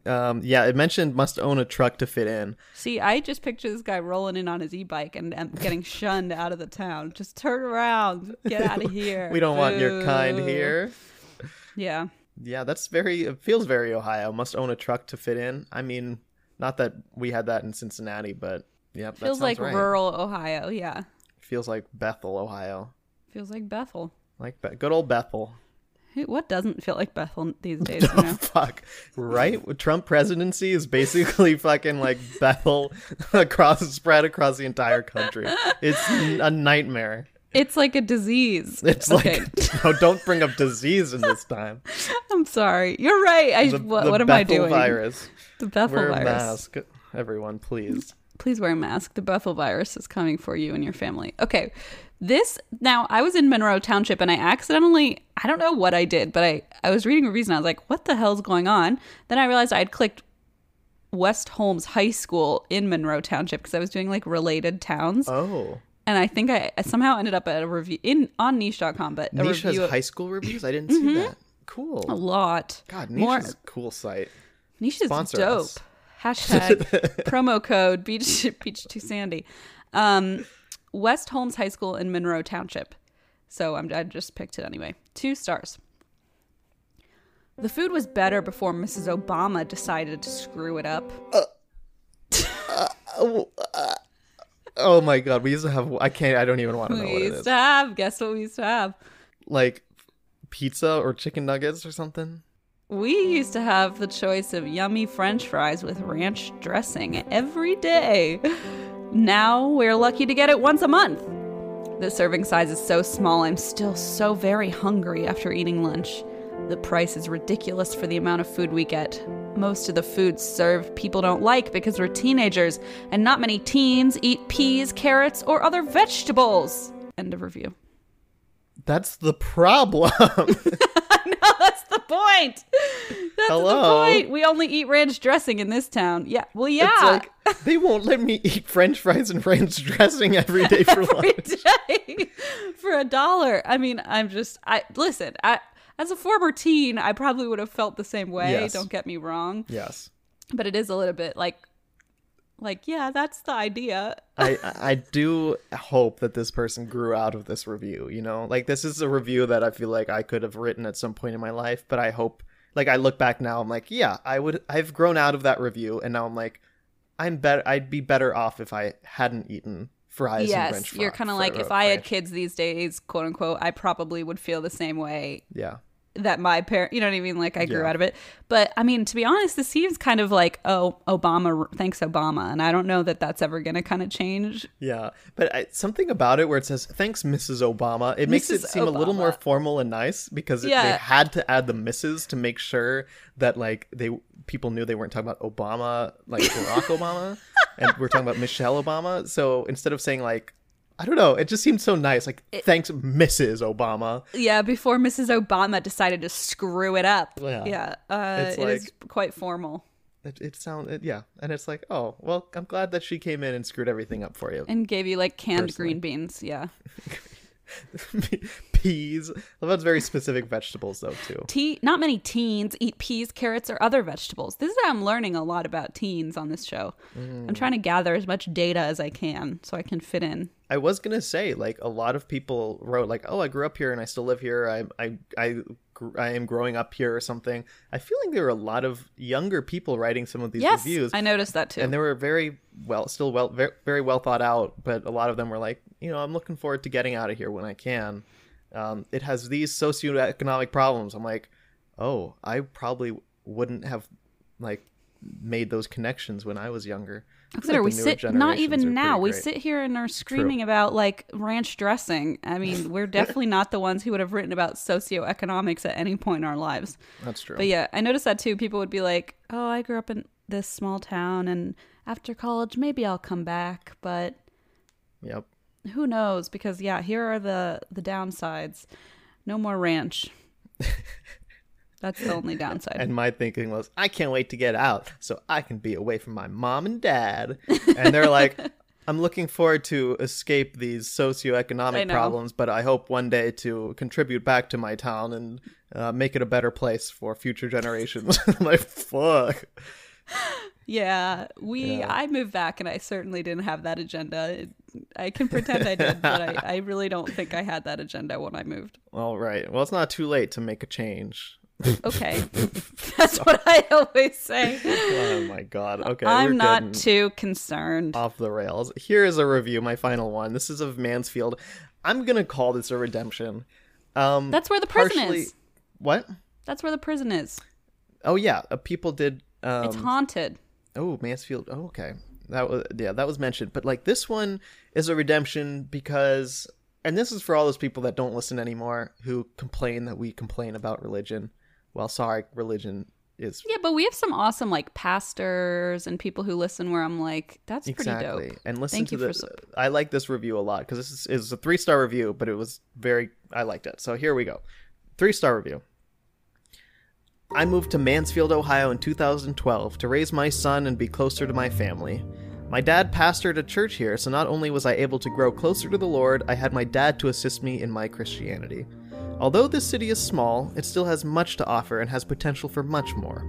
Speaker 2: Um, yeah, it mentioned must own a truck to fit in.
Speaker 1: See, I just picture this guy rolling in on his e-bike and, and getting shunned out of the town. Just turn around, get out of here.
Speaker 2: We don't want your kind here.
Speaker 1: Yeah,
Speaker 2: Yeah, that's very. It feels very Ohio. Must own a truck to fit in. I mean, not that we had that in Cincinnati, but yeah,
Speaker 1: feels like
Speaker 2: right.
Speaker 1: rural Ohio. Yeah,
Speaker 2: Feels like Bethel, Ohio.
Speaker 1: feels like Bethel.
Speaker 2: Like Be- good old Bethel.
Speaker 1: What doesn't feel like Bethel these days? You know?
Speaker 2: Fuck, right? Trump presidency is basically fucking like Bethel across spread across the entire country. It's a nightmare.
Speaker 1: It's like a disease.
Speaker 2: It's
Speaker 1: Okay.
Speaker 2: like no, don't bring up disease in this time.
Speaker 1: I'm sorry. You're right. I
Speaker 2: The,
Speaker 1: what,
Speaker 2: the
Speaker 1: what am I
Speaker 2: Bethel
Speaker 1: doing?
Speaker 2: virus.
Speaker 1: The Bethel
Speaker 2: Wear a
Speaker 1: virus.
Speaker 2: mask, everyone, please.
Speaker 1: Please wear a mask. The Bethel virus is coming for you and your family. Okay. This now I was in Monroe Township and I accidentally I don't know what I did, but I I was reading reviews and I was like, what the hell's going on? Then I realized I had clicked West Holmes High School in Monroe Township because I was doing like related towns.
Speaker 2: Oh,
Speaker 1: And I think I, I somehow ended up at a review in on niche.com, but a
Speaker 2: Niche has
Speaker 1: review of
Speaker 2: high school reviews. I didn't see mm-hmm. that. Cool.
Speaker 1: a lot.
Speaker 2: God, Niche
Speaker 1: More
Speaker 2: is a cool site.
Speaker 1: niche is
Speaker 2: sponsor
Speaker 1: dope.
Speaker 2: us.
Speaker 1: Hashtag promo code beach beach to sandy. Um, West Holmes High School in Monroe Township. So I'm, I just picked it anyway. Two stars. The food was better before Mrs. Obama decided to screw it up.
Speaker 2: Uh, uh, uh, Oh my god, we used to have. I can't. I don't even want to know
Speaker 1: We
Speaker 2: what it
Speaker 1: used
Speaker 2: is.
Speaker 1: to have. Guess what we used to have?
Speaker 2: Like pizza or chicken nuggets or something.
Speaker 1: We used to have the choice of yummy french fries with ranch dressing every day. Now we're lucky to get it once a month. The serving size is so small, I'm still so very hungry after eating lunch. The price is ridiculous for the amount of food we get. Most of the foods served people don't like because we're teenagers, and not many teens eat peas, carrots, or other vegetables. End of review.
Speaker 2: That's the problem.
Speaker 1: no, that's the point. That's
Speaker 2: Hello?
Speaker 1: the point. We only eat ranch dressing in this town. Yeah. Well, yeah.
Speaker 2: It's like they won't let me eat French fries and ranch dressing every day for
Speaker 1: Every
Speaker 2: lunch.
Speaker 1: day for a dollar. I mean, I'm just. I listen. I as a former teen, I probably would have felt the same way.
Speaker 2: Yes.
Speaker 1: Don't get me wrong,
Speaker 2: Yes,
Speaker 1: but it is a little bit like, like yeah, that's the idea.
Speaker 2: I I do hope that this person grew out of this review. You know, like this is a review that I feel like I could have written at some point in my life, but I hope. Like I look back now, I'm like, yeah, I would. I've grown out of that review, and now I'm like, I'm better. I'd be better off if I hadn't eaten fries. and
Speaker 1: yes, you're kind of like if I had kids these days, quote unquote, I probably would feel the same way
Speaker 2: Yeah.
Speaker 1: That my parent, you know what I mean? Like I grew
Speaker 2: Yeah.
Speaker 1: out of it. But I mean, to be honest, this seems kind of like, oh, Obama, thanks Obama. And I don't know that that's ever going to kind of change.
Speaker 2: Yeah, but I, something about it where it says "Thanks, Mrs. Obama," it makes it
Speaker 1: Mrs.
Speaker 2: seem a little more formal and nice because it, they had to add the Mrs. to make sure that like they people knew they weren't talking about Obama, like Barack Obama, and we're talking about Michelle Obama. So instead of saying like, I don't know, it just seemed so nice. Like, thanks, Mrs. Obama.
Speaker 1: Yeah, before Mrs. Obama decided to screw it up.
Speaker 2: Yeah.
Speaker 1: Yeah, uh,
Speaker 2: It's
Speaker 1: it is
Speaker 2: like-
Speaker 1: quite formal.
Speaker 2: It, it sounds it, yeah, and it's like, oh well, I'm glad that she came in and screwed everything up for you.
Speaker 1: And gave you like canned
Speaker 2: Personally.
Speaker 1: green beans. Yeah.
Speaker 2: Peas. Well, that's very specific vegetables though too.
Speaker 1: Tea, not many teens eat peas, carrots, or other vegetables. This is how I'm learning a lot about teens on this show. I'm trying to gather as much data as I can so I can fit in.
Speaker 2: I was gonna say, like a lot of people wrote, like, "Oh, I grew up here and I still live here. I, I, I, I am growing up here or something." I feel like there were a lot of younger people writing some of these
Speaker 1: Yes,
Speaker 2: reviews,
Speaker 1: I noticed that too.
Speaker 2: and they were very well, still well, very, very well thought out. But a lot of them were like, you know, I'm looking forward to getting out of here when I can. Um, it has these socioeconomic problems. I'm like, oh, I probably wouldn't have like made those connections when I was younger. I feel
Speaker 1: Consider
Speaker 2: like
Speaker 1: we sit not even now. We sit here and are screaming about like ranch dressing. I mean, we're definitely not the ones who would have written about socioeconomics at any point in our lives.
Speaker 2: That's true.
Speaker 1: But yeah, I noticed that too. People would be like, "Oh, I grew up in this small town, and after college, maybe I'll come back." But
Speaker 2: Yep.
Speaker 1: who knows? Because yeah, here are the the downsides. No more ranch. That's the only downside.
Speaker 2: And my thinking was, I can't wait to get out so I can be away from my mom and dad. And they're like, I'm looking forward to escape these socioeconomic problems, but I hope one day to contribute back to my town and uh, make it a better place for future generations. I'm like, fuck.
Speaker 1: Yeah, we.
Speaker 2: Yeah.
Speaker 1: I moved back, and I certainly didn't have that agenda. I can pretend I did, but I, I really don't think I had that agenda when I moved.
Speaker 2: All right. Well, it's not too late to make a change.
Speaker 1: Okay, that's what I always say.
Speaker 2: Oh my god. Okay.
Speaker 1: I'm not too concerned.
Speaker 2: off the rails. Here is a review, my final one. This is of Mansfield. I'm gonna call this a redemption. Um,
Speaker 1: That's where the prison
Speaker 2: partially-
Speaker 1: is.
Speaker 2: What?
Speaker 1: That's where the prison is.
Speaker 2: Oh yeah, uh, people did. Um,
Speaker 1: It's haunted.
Speaker 2: oh, Mansfield. Oh, okay. That was yeah, that was mentioned. But like this one is a redemption because, and this is for all those people that don't listen anymore who complain that we complain about religion. Well, sorry, religion is
Speaker 1: Yeah, but we have some awesome like pastors and people who listen where I'm like, that's pretty dope.
Speaker 2: And listen
Speaker 1: Thank
Speaker 2: to
Speaker 1: you
Speaker 2: the.
Speaker 1: for sup-
Speaker 2: I like this review a lot because this is, is a three star review, but it was very. I liked it. So here we go. Three star review. I moved to Mansfield, Ohio in 2012 to raise my son and be closer to my family. My dad pastored a church here, so not only was I able to grow closer to the Lord, I had my dad to assist me in my Christianity. Although this city is small, it still has much to offer and has potential for much more.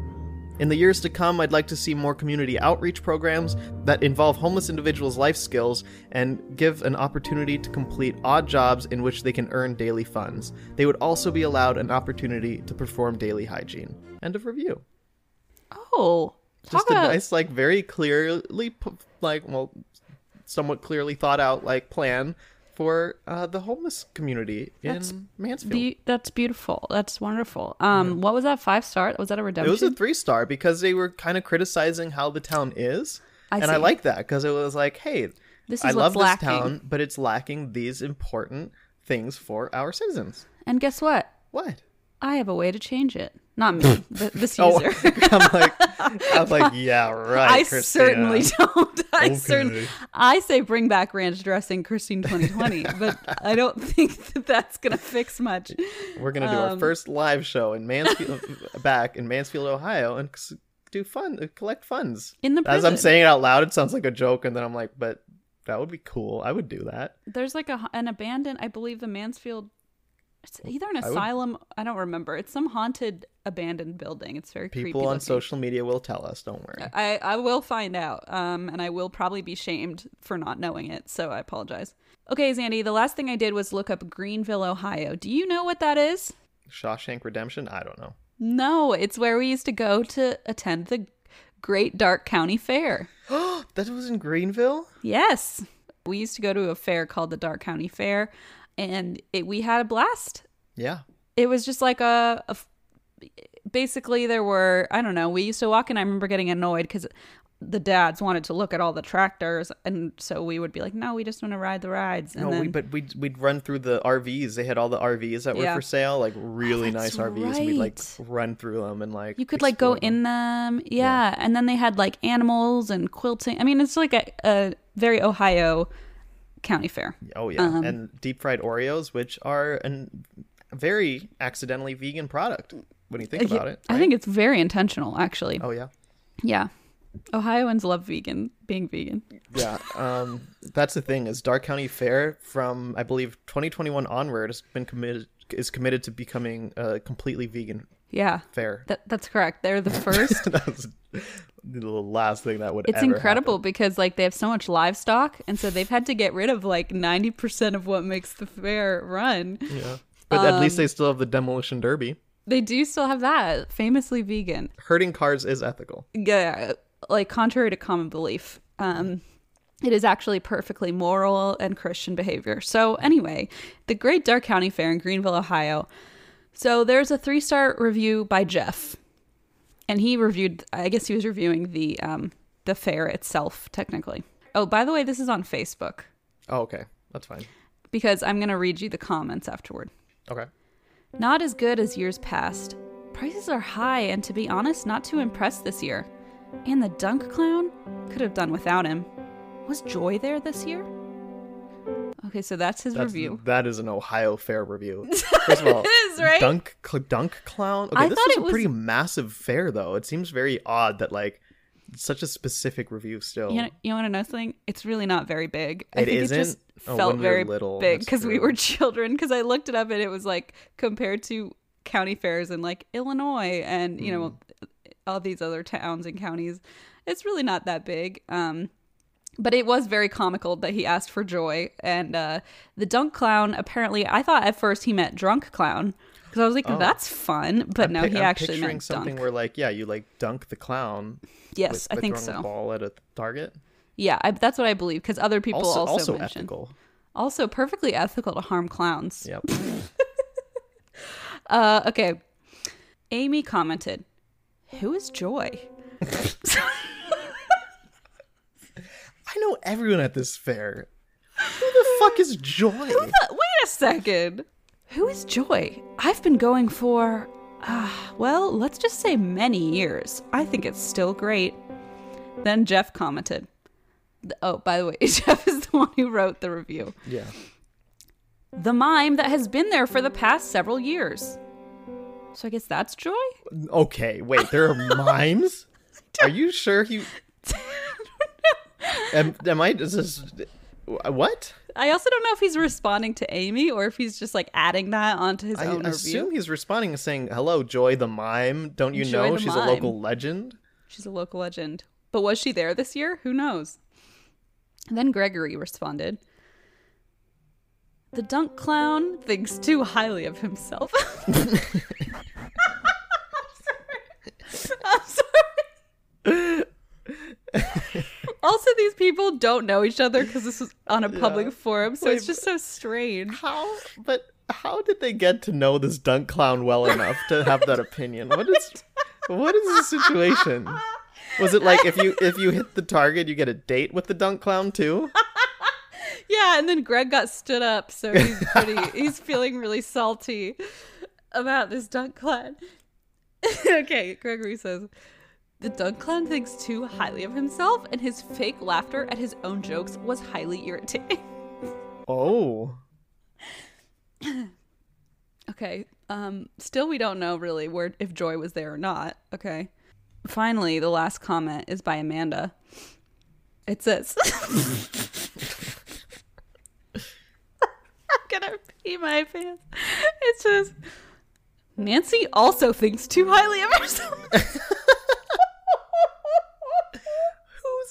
Speaker 2: In the years to come, I'd like to see more community outreach programs that involve homeless individuals' life skills and give an opportunity to complete odd jobs in which they can earn daily funds. They would also be allowed an opportunity to perform daily hygiene. End of review.
Speaker 1: Oh,
Speaker 2: Just a nice, like, very clearly, like, well, somewhat clearly thought out, like, plan for uh, the homeless community in
Speaker 1: That's
Speaker 2: Mansfield.
Speaker 1: be- that's beautiful. That's wonderful. Um, what was that five star? Was that a redemption?
Speaker 2: It was a three star because they were kind of criticizing how the town is,
Speaker 1: I
Speaker 2: and I like that because it was like, hey,
Speaker 1: This
Speaker 2: I love
Speaker 1: what's
Speaker 2: this town, but it's lacking these important things for our citizens.
Speaker 1: and guess what?
Speaker 2: What?
Speaker 1: I have a way to change it. Not me, the, this
Speaker 2: Oh,
Speaker 1: user.
Speaker 2: I'm like, I'm like, yeah, right.
Speaker 1: I
Speaker 2: Christina.
Speaker 1: certainly don't. I
Speaker 2: Okay.
Speaker 1: certainly, I say bring back ranch dressing, Christine 2020, but I don't think that that's gonna fix much.
Speaker 2: We're gonna do our
Speaker 1: um,
Speaker 2: first live show in Mansfield, back in Mansfield, Ohio, and do fun, uh, collect funds.
Speaker 1: In the Prison.
Speaker 2: As I'm saying it out loud, it sounds like a joke, and then I'm like, but that would be cool. I would do that.
Speaker 1: There's like a an abandoned, I believe the Mansfield. It's either an
Speaker 2: would-
Speaker 1: asylum. I don't remember. It's some haunted abandoned building. It's very creepy.
Speaker 2: People on
Speaker 1: looking.
Speaker 2: social media will tell us. Don't worry.
Speaker 1: I, I will find out, um, and I will probably be shamed for not knowing it, so I apologize. Okay, Zandy, the last thing I did was look up Greenville, Ohio. Do you know what that is?
Speaker 2: Shawshank Redemption. I don't know.
Speaker 1: No, it's where we used to go to attend the Great Darke County Fair.
Speaker 2: that was in Greenville.
Speaker 1: Yes. We used to go to a fair called the Darke County Fair, and it, we had a blast.
Speaker 2: Yeah.
Speaker 1: It was just like a, a basically there were I don't know. We used to walk and I remember getting annoyed because the dads wanted to look at all the tractors, and so we would be like, "No, we just want to ride the rides." And
Speaker 2: No,
Speaker 1: then
Speaker 2: we, but we'd, we'd run through the RVs. They had all the RVs that were
Speaker 1: Yeah.
Speaker 2: for sale, like really oh,
Speaker 1: that's
Speaker 2: nice RVs. And we'd like run through them and like
Speaker 1: you could like go
Speaker 2: them.
Speaker 1: in them, yeah. And then they had like animals and quilting. I mean, it's like a, a very Ohio county fair.
Speaker 2: Oh yeah,
Speaker 1: um,
Speaker 2: and deep fried Oreos, which are an, a very accidentally vegan product when you think about it.
Speaker 1: I think it's very intentional, actually.
Speaker 2: Oh yeah.
Speaker 1: Yeah, Ohioans love vegan, being vegan.
Speaker 2: Yeah, um, that's the thing. Is Darke County Fair from I believe 2021 onward has been committed is committed to becoming a completely vegan
Speaker 1: Yeah,
Speaker 2: fair.
Speaker 1: that that's correct. They're the first.
Speaker 2: The last thing that would.
Speaker 1: it's incredible
Speaker 2: happen.
Speaker 1: because like they have so much livestock, and so they've had to get rid of like ninety percent of what makes the fair run.
Speaker 2: Yeah, but at least
Speaker 1: Um,
Speaker 2: they still have the demolition derby.
Speaker 1: They do still have that, famously vegan.
Speaker 2: Herding cars is ethical.
Speaker 1: yeah, like contrary to common belief, um, it is actually perfectly moral and Christian behavior. So anyway, the Great Darke County Fair in Greenville, Ohio. So there's a three star review by Jeff, and he reviewed. I guess he was reviewing the um, the fair itself, technically. Oh, by the way, this is on Facebook
Speaker 2: Oh, okay, that's fine.
Speaker 1: because I'm gonna read you the comments afterward.
Speaker 2: Okay.
Speaker 1: Not as good as years past. Prices are high, and to be honest, not too impressed this year. And the dunk clown? Could have done without him. Was Joy there this year? Okay, so that's his
Speaker 2: That's,
Speaker 1: review.
Speaker 2: That is an Ohio Fair review. First of all,
Speaker 1: is, right?
Speaker 2: Dunk cl- Dunk Clown. Okay,
Speaker 1: I
Speaker 2: this is
Speaker 1: it
Speaker 2: a
Speaker 1: was-
Speaker 2: pretty massive fair, though. It seems very odd that like such a specific review still.
Speaker 1: You, know, you want to know something? It's really not very big. I
Speaker 2: It
Speaker 1: think it just
Speaker 2: isn't? Oh,
Speaker 1: felt
Speaker 2: were
Speaker 1: very
Speaker 2: little,
Speaker 1: big because we were children. Because I looked it up and it was like compared to county fairs in like Illinois and you know
Speaker 2: Hmm.
Speaker 1: all these other towns and counties. It's really not that big. Um, but it was very comical that he asked for joy and uh, the dunk clown. Apparently, I thought at first he meant drunk clown because I was like, that's fun. But
Speaker 2: Oh. I'm
Speaker 1: no,
Speaker 2: pi-
Speaker 1: he
Speaker 2: I'm
Speaker 1: actually
Speaker 2: picturing
Speaker 1: meant
Speaker 2: something
Speaker 1: dunk.
Speaker 2: where like yeah, you like dunk the clown.
Speaker 1: yes,
Speaker 2: with-
Speaker 1: I think so.
Speaker 2: Ball at a target.
Speaker 1: Yeah, I, that's what I believe because other people
Speaker 2: Also,
Speaker 1: also,
Speaker 2: also,
Speaker 1: mentioned.
Speaker 2: ethical.
Speaker 1: Also, perfectly ethical to harm clowns.
Speaker 2: Yep.
Speaker 1: Uh, okay. Amy commented, "Who is Joy?"
Speaker 2: I know everyone at this fair. Who the fuck is Joy?
Speaker 1: Uh, Wait a second. Who is Joy? I've been going for Well, let's just say many years. I think it's still great. Then Jeff commented. Oh, by the way, Jeff is the one who wrote the review.
Speaker 2: Yeah.
Speaker 1: The mime that has been there for the past several years. So I guess that's Joy?
Speaker 2: Okay, wait, there are mimes? Are you sure you am, am I is this what?
Speaker 1: I also don't know if he's responding to Amy or if he's just like adding that onto his
Speaker 2: I
Speaker 1: own I
Speaker 2: assume
Speaker 1: review.
Speaker 2: he's responding and saying, "Hello, Joy the mime. Don't you
Speaker 1: Joy
Speaker 2: know she's
Speaker 1: mime."
Speaker 2: a local legend?"
Speaker 1: She's a local legend. But was she there this year? Who knows? And then Gregory responded The dunk clown thinks too highly of himself. I'm sorry. I'm sorry. also, these people don't know each other because this was on a public forum, so
Speaker 2: Wait,
Speaker 1: it's just so strange.
Speaker 2: How? But how did they get to know this dunk clown well enough to have that opinion? What is what is the situation? Was it like if you if you hit the target, you get a date with the dunk clown too?
Speaker 1: Yeah, and then Greg got stood up, so he's pretty he's feeling really salty about this dunk clown. okay, Gregory says the dunk clan thinks too highly of himself, and his fake laughter at his own jokes was highly irritating.
Speaker 2: Oh,
Speaker 1: okay, um, still we don't know really where if Joy was there or not. Okay, finally, the last comment is by Amanda. It says. I'm gonna pee my pants. It says Nancy also thinks too highly of herself.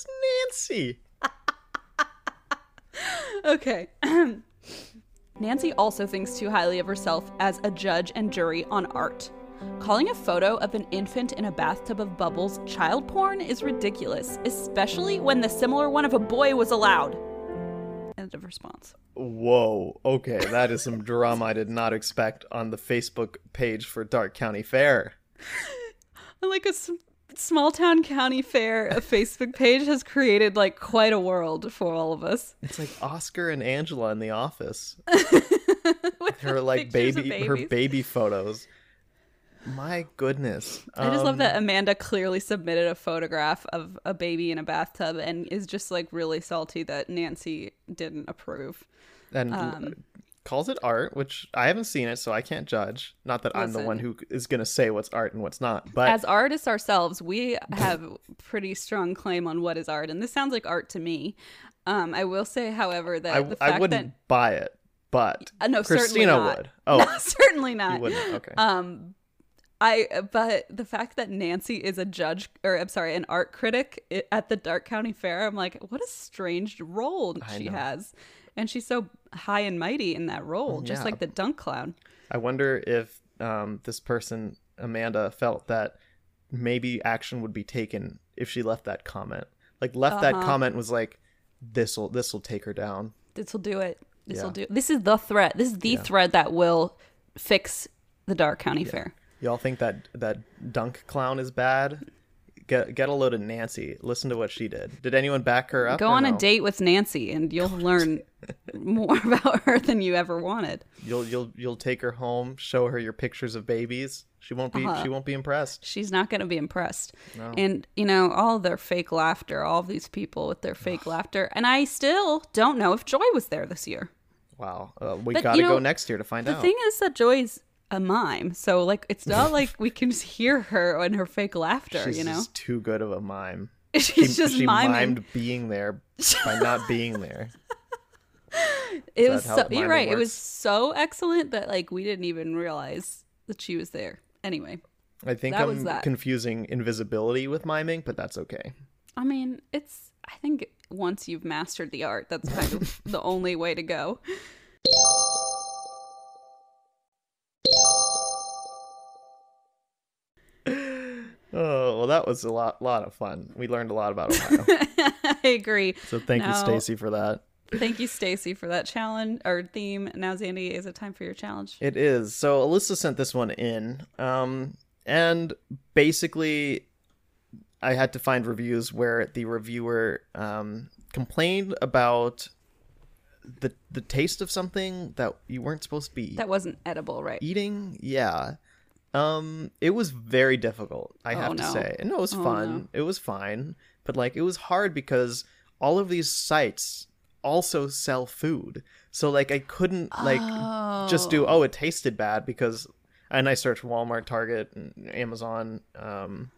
Speaker 2: Nancy?
Speaker 1: okay. Nancy also thinks too highly of herself as a judge and jury on art. Calling a photo of an infant in a bathtub of bubbles child porn is ridiculous, especially when the similar one of a boy was allowed. End of response.
Speaker 2: Whoa. Okay, that is some drama I did not expect on the Facebook page for Darke County Fair.
Speaker 1: like a small town county fair a facebook page has created like quite a world for all of us
Speaker 2: It's like Oscar and Angela in the office. Her like baby her baby photos. My goodness.
Speaker 1: i just love
Speaker 2: Um,
Speaker 1: that amanda clearly submitted a photograph of a baby in a bathtub and is just like really salty that nancy didn't approve
Speaker 2: and
Speaker 1: um,
Speaker 2: calls it art, which I haven't seen it, so I can't judge. Not that I'm the one who is going to say what's art and what's not, but
Speaker 1: as artists ourselves we have pretty strong claim on what is art and this sounds like art to me um, i will say however that
Speaker 2: I,
Speaker 1: the fact
Speaker 2: I wouldn't
Speaker 1: that
Speaker 2: buy it. But
Speaker 1: uh, no certainly
Speaker 2: Christina
Speaker 1: not.
Speaker 2: would. Oh,
Speaker 1: No, certainly not.
Speaker 2: Okay.
Speaker 1: Um, I but the fact that Nancy is a judge or I'm sorry, an art critic at the Darke County Fair, I'm like, what a strange role
Speaker 2: I
Speaker 1: she
Speaker 2: know.
Speaker 1: has, and she's so high and mighty in that role, just
Speaker 2: Yeah.
Speaker 1: like the Dunk Clown.
Speaker 2: I wonder if um, this person, Amanda, felt that maybe action would be taken if she left that comment. Like left that
Speaker 1: Uh-huh.
Speaker 2: comment was like, "This'll this'll take her down."
Speaker 1: This will do it. This will
Speaker 2: Yeah.
Speaker 1: do. This is the thread. This is the
Speaker 2: Yeah.
Speaker 1: thread that will fix the Darke County Fair.
Speaker 2: Y'all think that that dunk clown is bad? Get get a load of Nancy. Listen to what she did. Did anyone back her up?
Speaker 1: Go on a date with Nancy, and you'll learn more about her than you ever wanted.
Speaker 2: You'll you'll you'll take her home, show her your pictures of babies. She won't be
Speaker 1: Uh-huh.
Speaker 2: she won't be impressed.
Speaker 1: she's not going to be impressed. And, you know, all their fake laughter, all these people with their fake laughter. And I still don't know if Joy was there this year.
Speaker 2: Wow. Uh, we got to
Speaker 1: you know,
Speaker 2: go next year to find
Speaker 1: The
Speaker 2: out.
Speaker 1: The thing is that Joy's a mime. So, like, it's not like we can just hear her and her fake laughter,
Speaker 2: She's
Speaker 1: you know?
Speaker 2: just too good of a mime.
Speaker 1: She's
Speaker 2: She-
Speaker 1: just
Speaker 2: she
Speaker 1: miming.
Speaker 2: mimed being there by not being there.
Speaker 1: it was so, you're right. It was so excellent that, like, we didn't even realize that she was there. Anyway,
Speaker 2: I think
Speaker 1: That was
Speaker 2: I'm
Speaker 1: that.
Speaker 2: confusing invisibility with miming, but that's okay.
Speaker 1: I mean, it's, I think once you've mastered the art, that's kind of the only way to go.
Speaker 2: Oh, well, that was a lot, lot of fun. We learned a lot about Ohio.
Speaker 1: I agree.
Speaker 2: so thank you, Stacy, for that.
Speaker 1: Thank you, Stacy, for that challenge or theme. Now, Zandy, is it time for your challenge?
Speaker 2: It is. So Alyssa sent this one in, um, and basically, I had to find reviews where the reviewer um, complained about the the taste of something that you weren't supposed to be
Speaker 1: That wasn't edible, right?
Speaker 2: eating. Yeah, Um, it was very difficult. I
Speaker 1: Oh,
Speaker 2: have to
Speaker 1: no.
Speaker 2: say. And no, it was
Speaker 1: Oh,
Speaker 2: fun.
Speaker 1: no.
Speaker 2: It was fine, but like it was hard because all of these sites also sell food. So like I couldn't like just do oh it tasted bad because and I searched Walmart, Target, and Amazon. Um,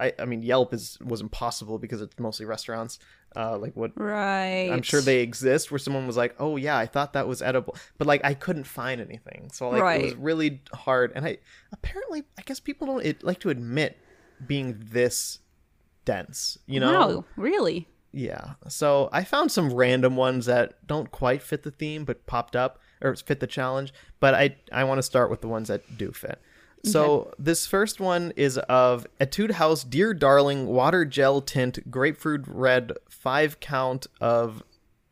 Speaker 2: I I mean Yelp is was impossible because it's mostly restaurants. Uh, like what
Speaker 1: Right.
Speaker 2: I'm sure they exist where someone was like, "Oh yeah, I thought that was edible," but like I couldn't find anything, so like it was really hard. And I apparently, I guess people don't it, like to admit being this dense, you know?
Speaker 1: Wow, really?
Speaker 2: Yeah. So I found some random ones that don't quite fit the theme, but popped up or fit the challenge. But I I want to start with the ones that do fit. So this first one is of Etude House Dear Darling Water Gel Tint Grapefruit Red five count of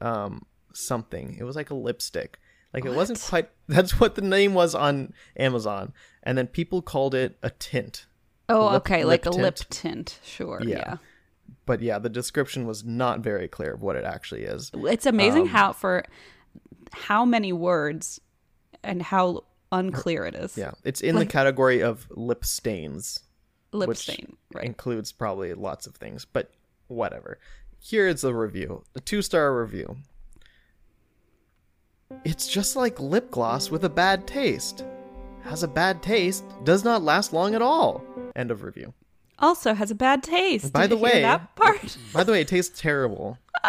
Speaker 2: um something. It was like a lipstick. Like it wasn't quite. That's what the name was on Amazon, and then people called it a tint.
Speaker 1: Oh,
Speaker 2: Lip-
Speaker 1: okay,
Speaker 2: lip
Speaker 1: like a lip
Speaker 2: tint.
Speaker 1: tint. Sure.
Speaker 2: Yeah.
Speaker 1: Yeah.
Speaker 2: But yeah, the description was not very clear of what it actually is.
Speaker 1: It's amazing
Speaker 2: Um,
Speaker 1: how for how many words and how unclear it is.
Speaker 2: Yeah, it's in the category of lip stains,
Speaker 1: Lip stain. Right.
Speaker 2: includes probably lots of things, but whatever. Here is the review, a two star review. It's just like lip gloss with a bad taste. Has a bad taste, does not last long at all. End of review.
Speaker 1: Also has a bad taste.
Speaker 2: By
Speaker 1: Did
Speaker 2: the way-
Speaker 1: that part.
Speaker 2: By the way, it tastes terrible.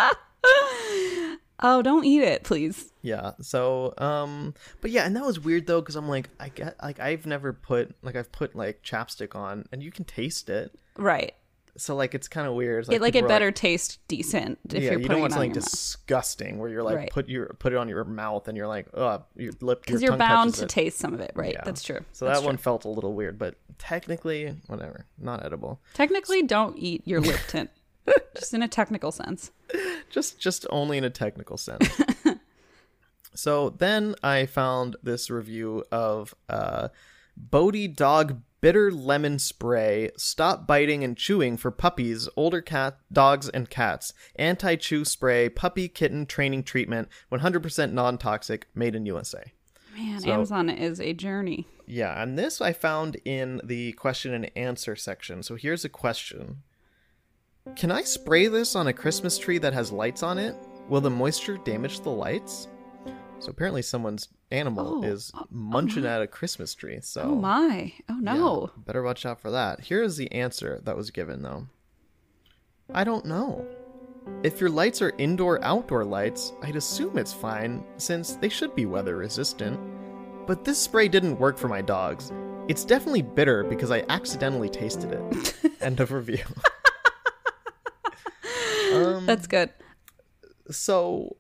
Speaker 1: oh, don't eat it, please.
Speaker 2: Yeah. So, um, but yeah, and that was weird though, because I'm like, I get, like, I've never put, like, I've put like chapstick on, and you can taste it.
Speaker 1: Right.
Speaker 2: So, like, it's kind of weird. It's
Speaker 1: it like it better taste decent if
Speaker 2: yeah,
Speaker 1: you're
Speaker 2: you
Speaker 1: putting
Speaker 2: don't want something disgusting where you're like
Speaker 1: Right.
Speaker 2: put your put it on your mouth and you're like, oh, your lip,
Speaker 1: Because
Speaker 2: your
Speaker 1: you're bound to
Speaker 2: it.
Speaker 1: taste some of it, right?
Speaker 2: Yeah.
Speaker 1: That's true.
Speaker 2: So
Speaker 1: That's
Speaker 2: that one felt a little weird, but technically, whatever, not edible.
Speaker 1: Technically, don't eat your lip tint. Just in a technical sense.
Speaker 2: Just just only in a technical sense. so then I found this review of uh Bodhi Dog Bitter Lemon Spray Stop Biting and Chewing for Puppies, Older Cat Dogs and Cats. Anti-chew spray, puppy kitten training treatment, 100% non-toxic, made in USA.
Speaker 1: Man,
Speaker 2: So-
Speaker 1: Amazon is a journey.
Speaker 2: Yeah, and this I found in the question and answer section. So here's a question Can I spray this on a Christmas tree that has lights on it? Will the moisture damage the lights? So apparently, someone's animal
Speaker 1: Oh,
Speaker 2: is uh, munching uh-huh. at a Christmas tree. So
Speaker 1: Oh my. Oh
Speaker 2: yeah,
Speaker 1: no.
Speaker 2: better watch out for that. Here is the answer that was given, though. I don't know. If your lights are indoor outdoor lights, I'd assume it's fine, since they should be weather resistant. But this spray didn't work for my dogs. It's definitely bitter because I accidentally tasted it. End of review. um,
Speaker 1: That's good.
Speaker 2: so,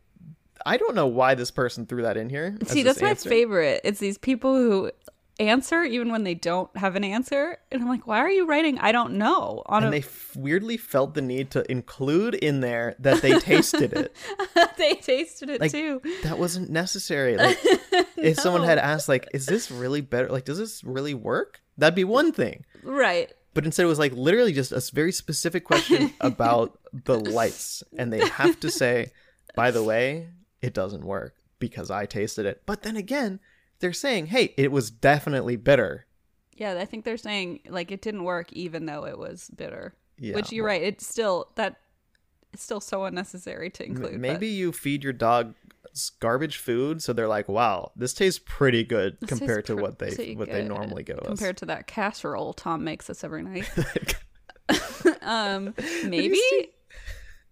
Speaker 2: I don't know why this person threw that in here.
Speaker 1: See, that's my
Speaker 2: answer.
Speaker 1: favorite. It's these people who answer even when they don't have an answer. And I'm like, why are you writing I don't know on
Speaker 2: And
Speaker 1: a
Speaker 2: they f- weirdly felt the need to include in there that they tasted it.
Speaker 1: they tasted it
Speaker 2: like
Speaker 1: too.
Speaker 2: that wasn't necessary like if someone had asked like is this really better like does this really work that'd be one thing
Speaker 1: Right.
Speaker 2: But instead it was like literally just a very specific question about the lights and they have to say by the way it doesn't work because i tasted it but then again they're saying hey it was definitely bitter
Speaker 1: Yeah, I think they're saying like it didn't work even though it was bitter.
Speaker 2: Yeah,
Speaker 1: Which you're right. It's still that it's still so unnecessary to
Speaker 2: M-
Speaker 1: include. but-
Speaker 2: maybe you feed your dog garbage food so they're like wow this tastes pretty good
Speaker 1: This
Speaker 2: compared to what they what they normally give us
Speaker 1: compared to that casserole Tom makes us every night. um, maybe,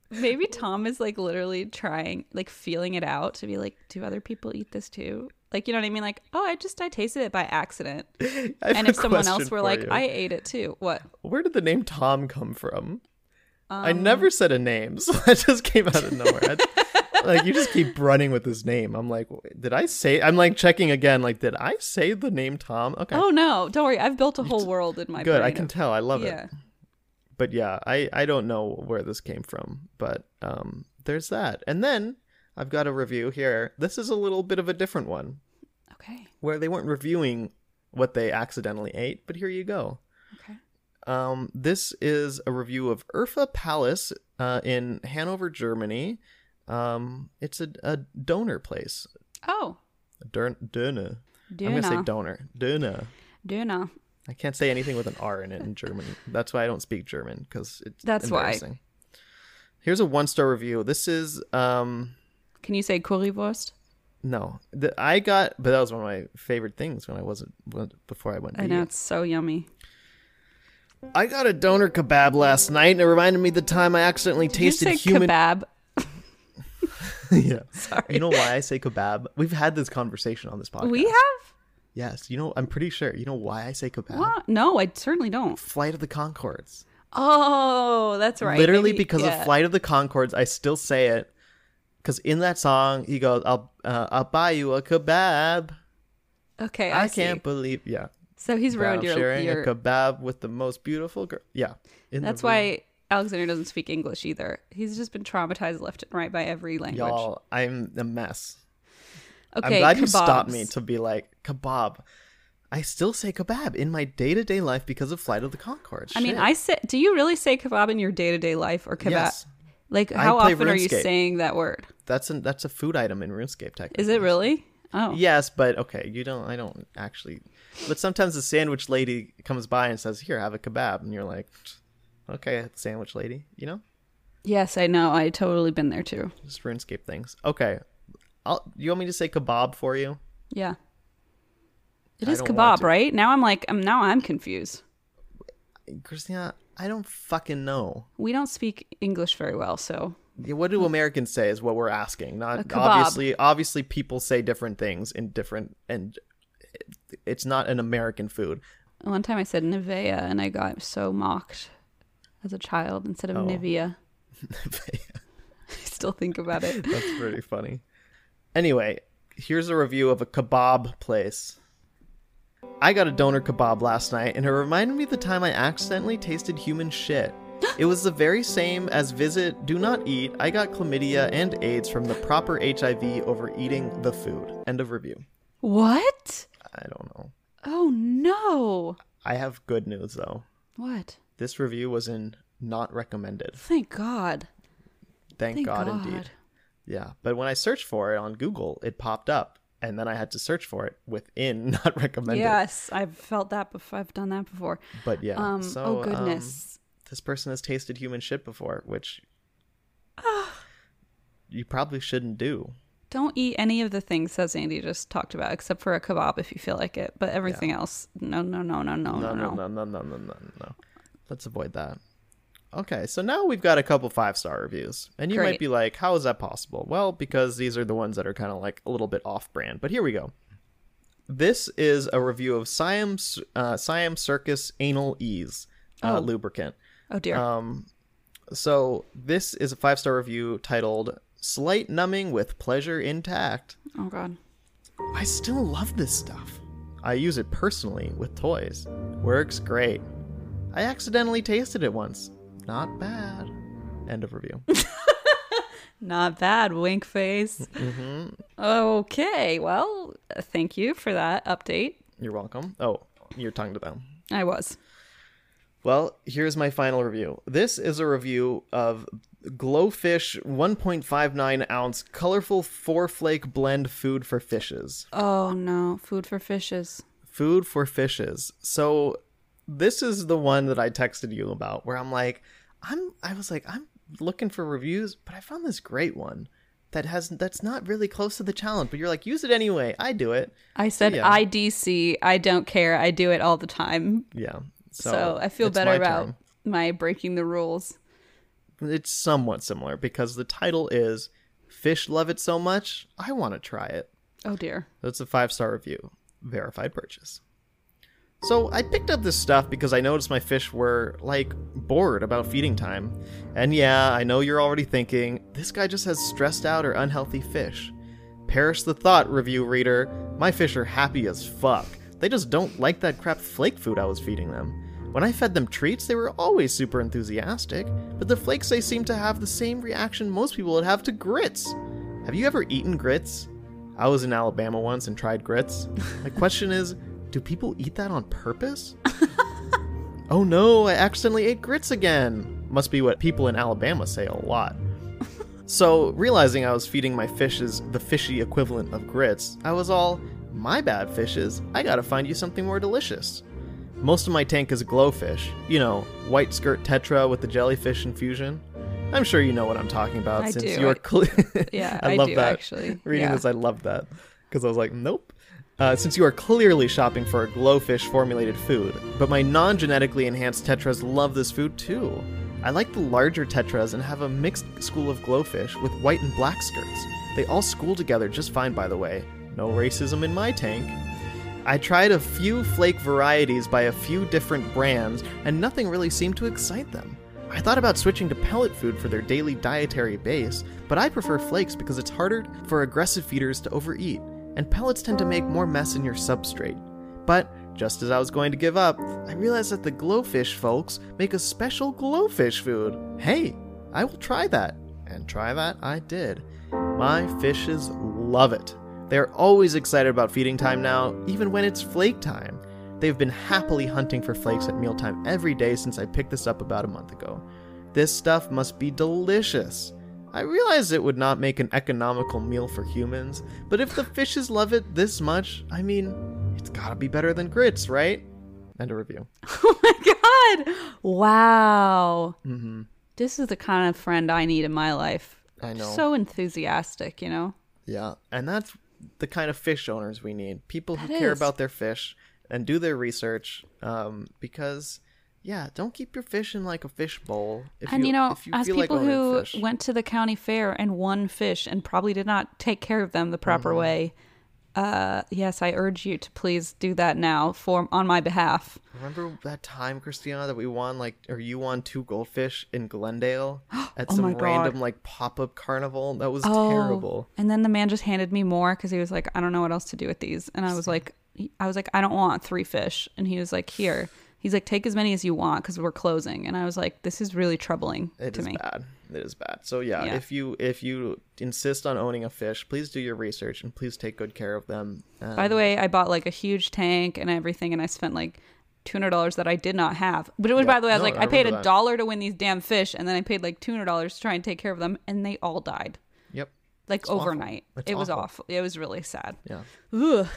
Speaker 1: maybe Tom is like literally trying, like feeling it out to be like, do other people eat this too? Like, you know what I mean? Like, oh, I just I tasted it by accident. And if someone else were like,
Speaker 2: you.
Speaker 1: I ate it too, what?
Speaker 2: Where did the name Tom come from? I
Speaker 1: Um,
Speaker 2: never said a name, so that just came out of nowhere. I- like you just keep running with this name. I'm like, did I say? I'm like checking again. Like, did I say the name Tom? Okay,
Speaker 1: Oh no, don't worry. I've built a whole world in my
Speaker 2: good. I can
Speaker 1: of-
Speaker 2: tell. I love
Speaker 1: yeah.
Speaker 2: it. But yeah, I I don't know where this came from, but um, there's that. And then I've got a review here. This is a little bit of a different one,
Speaker 1: Okay.
Speaker 2: where they weren't reviewing what they accidentally ate, but here you go. Um, this is a review of Urfa Palace uh, in Hanover, Germany. Um, it's a, a donor place.
Speaker 1: Oh,
Speaker 2: dur- Döner. I'm gonna say
Speaker 1: Döner.
Speaker 2: donor. Döner.
Speaker 1: Duna.
Speaker 2: I can't say anything with an R in it in German. That's why I don't speak German because it's
Speaker 1: That's why.
Speaker 2: embarrassing. Here's a one star review. This is um
Speaker 1: Can you say currywurst?
Speaker 2: no, the, I got, but that was one of my favorite things when I wasn't before I went. To
Speaker 1: I know
Speaker 2: eat.
Speaker 1: it's so yummy.
Speaker 2: I got a doner kebab last night, and it reminded me the time I accidentally
Speaker 1: Did you
Speaker 2: tasted
Speaker 1: say
Speaker 2: human.
Speaker 1: kebab?
Speaker 2: yeah.
Speaker 1: Sorry.
Speaker 2: You know why I say kebab? We've had this conversation on this podcast.
Speaker 1: we have?
Speaker 2: Yes. You know, I'm pretty sure. You know why I say kebab?
Speaker 1: What? No, I certainly don't.
Speaker 2: Flight of the Conchords.
Speaker 1: Oh, that's right.
Speaker 2: Literally
Speaker 1: Maybe-
Speaker 2: because
Speaker 1: yeah.
Speaker 2: of Flight of the Conchords, I still say it. Because in that song, he goes, "I'll, uh, I'll buy you a kebab."
Speaker 1: Okay, I,
Speaker 2: I,
Speaker 1: see.
Speaker 2: can't believe, yeah.
Speaker 1: So he's ruined your.
Speaker 2: sharing
Speaker 1: your
Speaker 2: a kebab with the most beautiful girl. Yeah.
Speaker 1: That's why Alexander doesn't speak English either. He's just been traumatized left and right by every language.
Speaker 2: y'all, I'm a mess.
Speaker 1: okay,
Speaker 2: I'm glad you stopped me to be like kebab. I still say kebab in my day to day life because of Flight of the Conchords.
Speaker 1: I mean, I say, do you really say kebab in your day to day life or kebab?
Speaker 2: Yes.
Speaker 1: Like, how often are you saying that word?
Speaker 2: that's a that's a food item in RuneScape technically.
Speaker 1: Is it really? Oh,
Speaker 2: Yes, but okay, you don't. I don't actually. But sometimes the sandwich lady comes by and says, "Here, have a kebab," and you're like, "Okay, sandwich lady," you know,
Speaker 1: yes, I know. I totally been there too.
Speaker 2: just RuneScape things. Okay, I'll. You want me to say kebab for you?
Speaker 1: Yeah, it
Speaker 2: I
Speaker 1: is kebab, right? Now I'm like, I'm now I'm confused.
Speaker 2: Christina, I don't fucking know.
Speaker 1: We don't speak English very well, so
Speaker 2: Yeah, What do Americans say is what we're asking. Not obviously. Obviously, people say different things in different, and it's not an American food.
Speaker 1: one time I said Nivea and I got so mocked as a child instead of
Speaker 2: Oh.
Speaker 1: Nivea. I still think about it.
Speaker 2: That's pretty funny. Anyway, here's a review of a kebab place. I got a doner kebab last night, and it reminded me of the time I accidentally tasted human shit. It was the very same as visit do not eat. I got chlamydia and AIDS from the proper HIV over eating the food. End of review.
Speaker 1: What?
Speaker 2: I don't know.
Speaker 1: Oh no!
Speaker 2: I have good news though.
Speaker 1: What?
Speaker 2: This review was in not recommended.
Speaker 1: Thank God.
Speaker 2: Thank,
Speaker 1: Thank
Speaker 2: God,
Speaker 1: God.
Speaker 2: indeed. Yeah, but when I searched for it on Google, it popped up, and then I had to search for it within not recommended.
Speaker 1: Yes, I've felt that before. I've done that before.
Speaker 2: But yeah,
Speaker 1: Um.
Speaker 2: so
Speaker 1: oh
Speaker 2: um,
Speaker 1: goodness.
Speaker 2: this person has tasted human shit before, which you probably shouldn't do.
Speaker 1: Don't eat any of the things that Zandy just talked about, except for a kebab if you feel like it. But everything else, no, no, no, no, no,
Speaker 2: No,
Speaker 1: no,
Speaker 2: no,
Speaker 1: no.
Speaker 2: no, no, no, no. Let's avoid that. Okay, so now we've got a couple five star reviews, and you might be like, "How is that possible?" Well, because these are the ones that are kind of like a little bit off brand. But here we go. This is a review of Siam uh, Siam Circus Anal Ease uh,
Speaker 1: Oh.
Speaker 2: lubricant.
Speaker 1: Oh dear.
Speaker 2: Um, so this is a five star review titled "Slight Numbing with Pleasure Intact."
Speaker 1: oh God.
Speaker 2: I still love this stuff. I use it personally with toys. Works great. I accidentally tasted it once. Not bad. End of review.
Speaker 1: Not bad. Wink face.
Speaker 2: hmm
Speaker 1: Okay. Well, thank you for that update.
Speaker 2: You're welcome. Oh, you're tongue to them.
Speaker 1: I was.
Speaker 2: Well, here's my final review. This is a review of GloFish 1.59 ounce colorful four flake blend food for fishes.
Speaker 1: Oh no. Food for fishes.
Speaker 2: Food for fishes. So this is the one that I texted you about where I'm like, I'm I was like, I'm looking for reviews, but I found this great one that has that's not really close to the challenge, but you're like, use it anyway. I do it.
Speaker 1: I said
Speaker 2: yeah.
Speaker 1: IDC. I don't care. I do it all the time.
Speaker 2: Yeah. So,
Speaker 1: So, I feel better
Speaker 2: my
Speaker 1: about
Speaker 2: turn.
Speaker 1: my breaking the rules.
Speaker 2: It's somewhat similar because the title is Fish Love It So Much, I Want to Try It.
Speaker 1: Oh dear.
Speaker 2: That's a five star review. Verified purchase. So I picked up this stuff because I noticed my fish were, like, bored about feeding time. And yeah, I know you're already thinking, this guy just has stressed out or unhealthy fish. Perish the thought, review reader. My fish are happy as fuck. They just don't like that crap flake food I was feeding them. When I fed them treats, they were always super enthusiastic, but the flakes they seemed to have the same reaction most people would have to grits. Have you ever eaten grits? I was in Alabama once and tried grits. My question is, do people eat that on purpose? oh no, I accidentally ate grits again. Must be what people in Alabama say a lot. So, realizing I was feeding my fishes the fishy equivalent of grits, I was all, my bad, fishes, I gotta find you something more delicious. Most of my tank is GloFish. You know, white skirt tetra with the jellyfish infusion. I'm sure you know what I'm talking about
Speaker 1: I
Speaker 2: since
Speaker 1: do.
Speaker 2: you're clear.
Speaker 1: Yeah,
Speaker 2: I
Speaker 1: I
Speaker 2: love
Speaker 1: do,
Speaker 2: that.
Speaker 1: actually.
Speaker 2: Reading
Speaker 1: Yeah.
Speaker 2: this, I love that because I was like, nope. Uh, since you are clearly shopping for a GloFish formulated food, but my non genetically enhanced tetras love this food too. I like the larger tetras and have a mixed school of GloFish with white and black skirts. They all school together just fine, by the way. No racism in my tank. I tried a few flake varieties by a few different brands, and nothing really seemed to excite them. I thought about switching to pellet food for their daily dietary base, but I prefer flakes because it's harder for aggressive feeders to overeat, and pellets tend to make more mess in your substrate. But just as I was going to give up, I realized that the GloFish folks make a special GloFish food. Hey, I will try that. And try that I did. My fishes love it. They are always excited about feeding time now, even when it's flake time. They've been happily hunting for flakes at mealtime every day since I picked this up about a month ago. This stuff must be delicious. I realize it would not make an economical meal for humans, but if the fishes love it this much, I mean, it's gotta be better than grits, right? End of review.
Speaker 1: Oh my god! Wow. Mm-hmm. This is the kind of friend I need in my life.
Speaker 2: I know.
Speaker 1: So enthusiastic, you know?
Speaker 2: Yeah, and that's the kind of fish owners we need. People who
Speaker 1: That
Speaker 2: care about their fish and do their research. Um, because yeah, don't keep your fish in like a fish bowl. If
Speaker 1: and you, know,
Speaker 2: if you
Speaker 1: as
Speaker 2: feel like
Speaker 1: people
Speaker 2: owning
Speaker 1: who
Speaker 2: fish.
Speaker 1: went to the county fair and won fish and probably did not take care of them the proper
Speaker 2: Mm-hmm.
Speaker 1: way, uh, yes, I urge you to please do that now for on my behalf.
Speaker 2: Remember that time, Christiana, that we won like, or you won two goldfish in Glendale at
Speaker 1: Oh
Speaker 2: some random like pop-up carnival? That was
Speaker 1: Oh,
Speaker 2: terrible.
Speaker 1: And then the man just handed me more because he was like, I don't know what else to do with these. And I was like, I was like, I don't want three fish. And he was like, here. He's like, take as many as you want because we're closing. And I was like, this is really troubling
Speaker 2: It
Speaker 1: to
Speaker 2: is
Speaker 1: me.
Speaker 2: bad. It is bad. So yeah,
Speaker 1: Yeah.
Speaker 2: if you if you insist on owning a fish, please do your research and please take good care of them. Um,
Speaker 1: By the way, I bought like a huge tank and everything, and I spent like two hundred dollars that I did not have. But it was,
Speaker 2: Yeah.
Speaker 1: by the way, I was
Speaker 2: No,
Speaker 1: like,
Speaker 2: I
Speaker 1: I, paid a dollar to win these damn fish, and then I paid like two hundred dollars to try and take care of them, and they all died
Speaker 2: Yep.
Speaker 1: like
Speaker 2: awful.
Speaker 1: overnight.
Speaker 2: It's
Speaker 1: it was
Speaker 2: awful.
Speaker 1: It was really sad.
Speaker 2: Yeah.
Speaker 1: Ugh.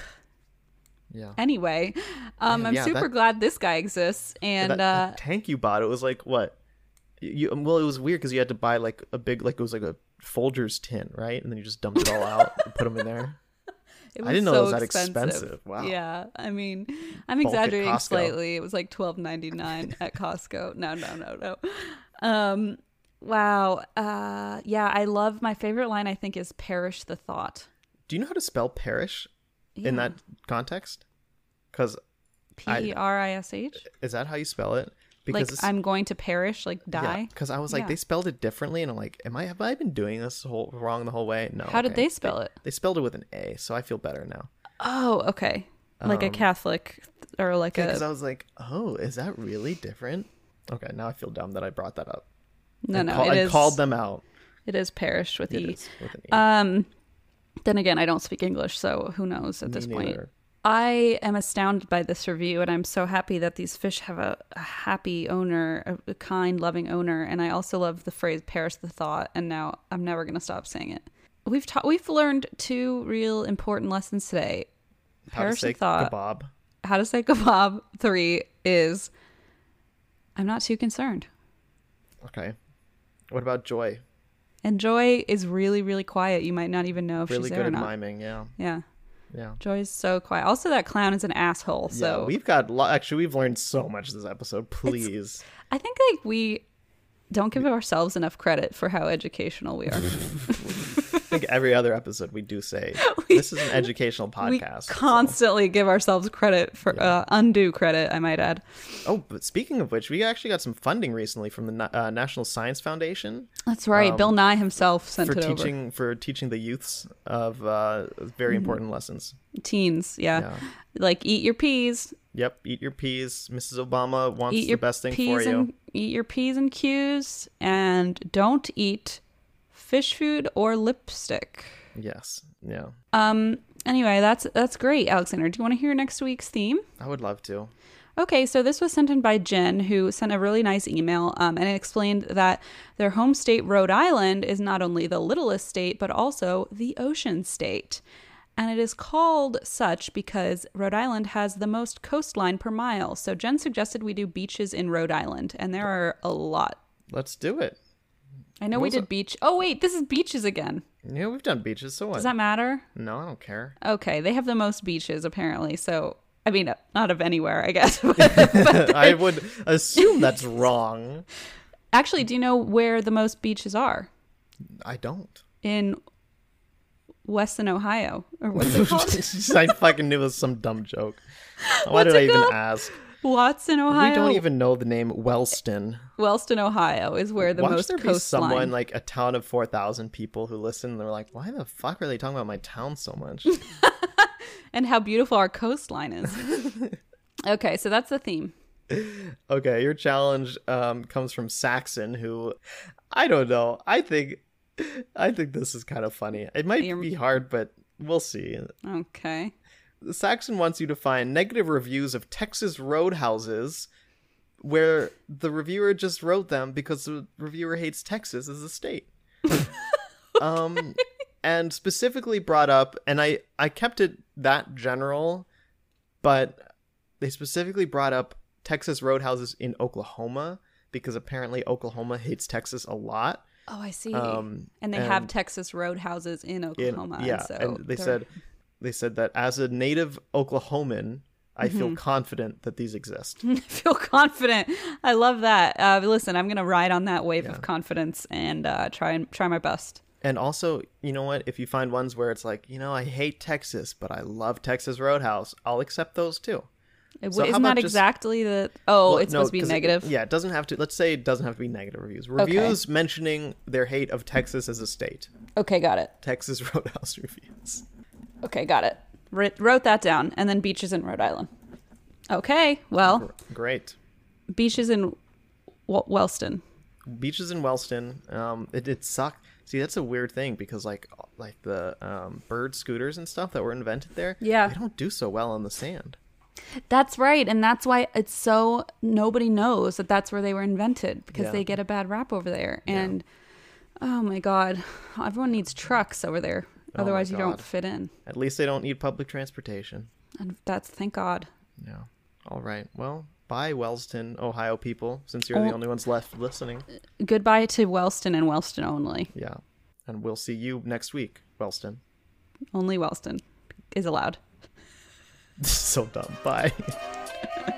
Speaker 2: Yeah.
Speaker 1: Anyway, um,
Speaker 2: Man,
Speaker 1: I'm
Speaker 2: yeah,
Speaker 1: super
Speaker 2: that-
Speaker 1: glad this guy exists, and
Speaker 2: that,
Speaker 1: uh,
Speaker 2: that tank you bought, it was like what? You well, it was weird because you had to buy like a big, like it was like a Folgers tin, right? And then you just dumped it all out and put them in there.
Speaker 1: it
Speaker 2: I didn't know it was that
Speaker 1: expensive.
Speaker 2: expensive. Wow.
Speaker 1: Yeah, I mean, I'm
Speaker 2: Bulk
Speaker 1: exaggerating slightly. It was like twelve ninety nine at Costco. No, no, no, no. Um, wow. Uh, yeah, I love my favorite line. I think is "Perish the thought."
Speaker 2: Do you know how to spell perish in that context? Because
Speaker 1: P R I S H.
Speaker 2: is that how you spell it? Because
Speaker 1: Like I'm going to perish, like die.
Speaker 2: Because I was like,
Speaker 1: Yeah.
Speaker 2: they spelled it differently, and I'm like, am I have I been doing this whole wrong the whole way? No.
Speaker 1: How did they spell it?
Speaker 2: They spelled it with an A, so I feel better now.
Speaker 1: Oh, okay. Like a Catholic or like a Because
Speaker 2: I was like, oh, is that really different? Okay, now I feel dumb that I brought that up.
Speaker 1: no,
Speaker 2: I
Speaker 1: no.
Speaker 2: call- I
Speaker 1: is-
Speaker 2: called them out.
Speaker 1: It is perish with
Speaker 2: It
Speaker 1: e.
Speaker 2: with E.
Speaker 1: Um, then again, I don't speak English, so who knows at
Speaker 2: Me
Speaker 1: this point. I am astounded by this review, and I'm so happy that these fish have a, a happy owner, a, a kind, loving owner. And I also love the phrase "perish the thought," and now I'm never going to stop saying it. We've taught, we've learned two real important lessons today.
Speaker 2: How to
Speaker 1: perish
Speaker 2: say
Speaker 1: the thought.
Speaker 2: kebab.
Speaker 1: How to say kebab. Three is I'm not too concerned.
Speaker 2: Okay. What about Joy?
Speaker 1: And Joy is really, really quiet. You might not even know if
Speaker 2: Really
Speaker 1: she's there or not.
Speaker 2: at
Speaker 1: not.
Speaker 2: miming. Yeah.
Speaker 1: Yeah.
Speaker 2: Yeah.
Speaker 1: Joy's so quiet. Also, that clown is an asshole. So
Speaker 2: yeah, we've got lo- actually we've learned so much this episode. Please,
Speaker 1: I think like we don't give ourselves enough credit for how educational we are.
Speaker 2: I think every other episode we do say this is an educational
Speaker 1: we
Speaker 2: podcast. so-
Speaker 1: constantly give ourselves credit for uh, undue credit, I might add.
Speaker 2: Oh, but speaking of which, we actually got some funding recently from the uh, National Science Foundation
Speaker 1: That's right. Bill Nye himself sent
Speaker 2: Um, for
Speaker 1: it
Speaker 2: teaching for teaching the youths of uh, very
Speaker 1: Mm-hmm.
Speaker 2: important lessons.
Speaker 1: Teens, yeah.
Speaker 2: Yeah.
Speaker 1: Like eat your peas,
Speaker 2: Yep, eat your peas. Mrs. Obama wants the
Speaker 1: your
Speaker 2: best thing for you.
Speaker 1: and eat your peas and Q's and don't eat fish food or lipstick.
Speaker 2: Yes, yeah,
Speaker 1: Um. Anyway, that's that's great, Alexander. Do you want to hear next week's theme?
Speaker 2: I would love to.
Speaker 1: Okay, so this was sent in by Jen, who sent a really nice email, um, and it explained that their home state, Rhode Island, is not only the littlest state, but also the ocean state. And it is called such because Rhode Island has the most coastline per mile. So Jen suggested we do beaches in Rhode Island, and there are a lot.
Speaker 2: Let's do it.
Speaker 1: I know we did
Speaker 2: it-
Speaker 1: beach. Oh, wait, this is beaches again.
Speaker 2: Yeah, we've done beaches. So what?
Speaker 1: Does that matter?
Speaker 2: No, I don't care.
Speaker 1: Okay, they have the most beaches apparently. So, I mean, not of anywhere, I guess.
Speaker 2: I would assume that's wrong.
Speaker 1: Actually, do you know where the most beaches are?
Speaker 2: I don't.
Speaker 1: In Weston, Ohio, or what's it called?
Speaker 2: I fucking knew it was some dumb joke. Why
Speaker 1: What's
Speaker 2: did I even
Speaker 1: called?
Speaker 2: ask?
Speaker 1: Watson, Ohio.
Speaker 2: We don't even know the name Wellston.
Speaker 1: Wellston, Ohio, is where the
Speaker 2: Watch
Speaker 1: most
Speaker 2: there be
Speaker 1: coastline.
Speaker 2: someone like a town of four thousand people who listen. and They're like, "Why the fuck are they talking about my town so much?"
Speaker 1: and how beautiful our coastline is. okay, so that's the theme.
Speaker 2: okay, your challenge um, comes from Saxon, who I don't know. I think I think this is kind of funny. It might
Speaker 1: You're-
Speaker 2: be hard, but we'll see.
Speaker 1: Okay.
Speaker 2: Saxon wants you to find negative reviews of Texas roadhouses where the reviewer just wrote them because the reviewer hates Texas as a state. um and specifically brought up and I I kept it that general but they specifically brought up Texas roadhouses in Oklahoma because apparently Oklahoma hates Texas a lot.
Speaker 1: Oh, I see.
Speaker 2: Um,
Speaker 1: and they have Texas roadhouses in
Speaker 2: in-
Speaker 1: Oklahoma.
Speaker 2: yeah,
Speaker 1: so
Speaker 2: and they
Speaker 1: they're-
Speaker 2: said they said that as a native Oklahoman, I
Speaker 1: Mm-hmm.
Speaker 2: feel confident that these exist.
Speaker 1: I feel confident. I love that. Uh, listen, I'm gonna ride on that wave of confidence and uh, try and try my best.
Speaker 2: and also, you know what? If you find ones where it's like, you know, I hate Texas, but I love Texas Roadhouse, I'll accept those too.
Speaker 1: It-
Speaker 2: So
Speaker 1: Isn't that
Speaker 2: just-
Speaker 1: exactly the? Oh,
Speaker 2: Well,
Speaker 1: it's
Speaker 2: no,
Speaker 1: supposed to be
Speaker 2: 'cause it-
Speaker 1: negative.
Speaker 2: yeah, it doesn't have to. Let's say it doesn't have to be negative reviews. Reviews mentioning their hate of Texas as a state.
Speaker 1: Okay, got it.
Speaker 2: Texas Roadhouse reviews.
Speaker 1: Okay, got it. Writ- wrote that down, and then beaches in Rhode Island. Okay, well,
Speaker 2: Great.
Speaker 1: beaches in w- Wellston.
Speaker 2: beaches in Wellston. Um, it did suck. See, that's a weird thing because like like the um, bird scooters and stuff that were invented there.
Speaker 1: Yeah.
Speaker 2: they don't do so well on the sand.
Speaker 1: That's right, and that's why it's so nobody knows that that's where they were invented because
Speaker 2: Yeah.
Speaker 1: they get a bad rap over there. And oh my god, everyone needs trucks over there.
Speaker 2: Oh
Speaker 1: Otherwise, you don't fit in.
Speaker 2: At least they don't need public transportation.
Speaker 1: And that's thank God.
Speaker 2: Yeah. All right. Well, bye, Wellston, Ohio people. Since you're the
Speaker 1: Oh.
Speaker 2: only ones left listening.
Speaker 1: Uh, goodbye to Wellston and Wellston only.
Speaker 2: Yeah. And we'll see you next week, Wellston.
Speaker 1: Only Wellston is allowed.
Speaker 2: so dumb. Bye.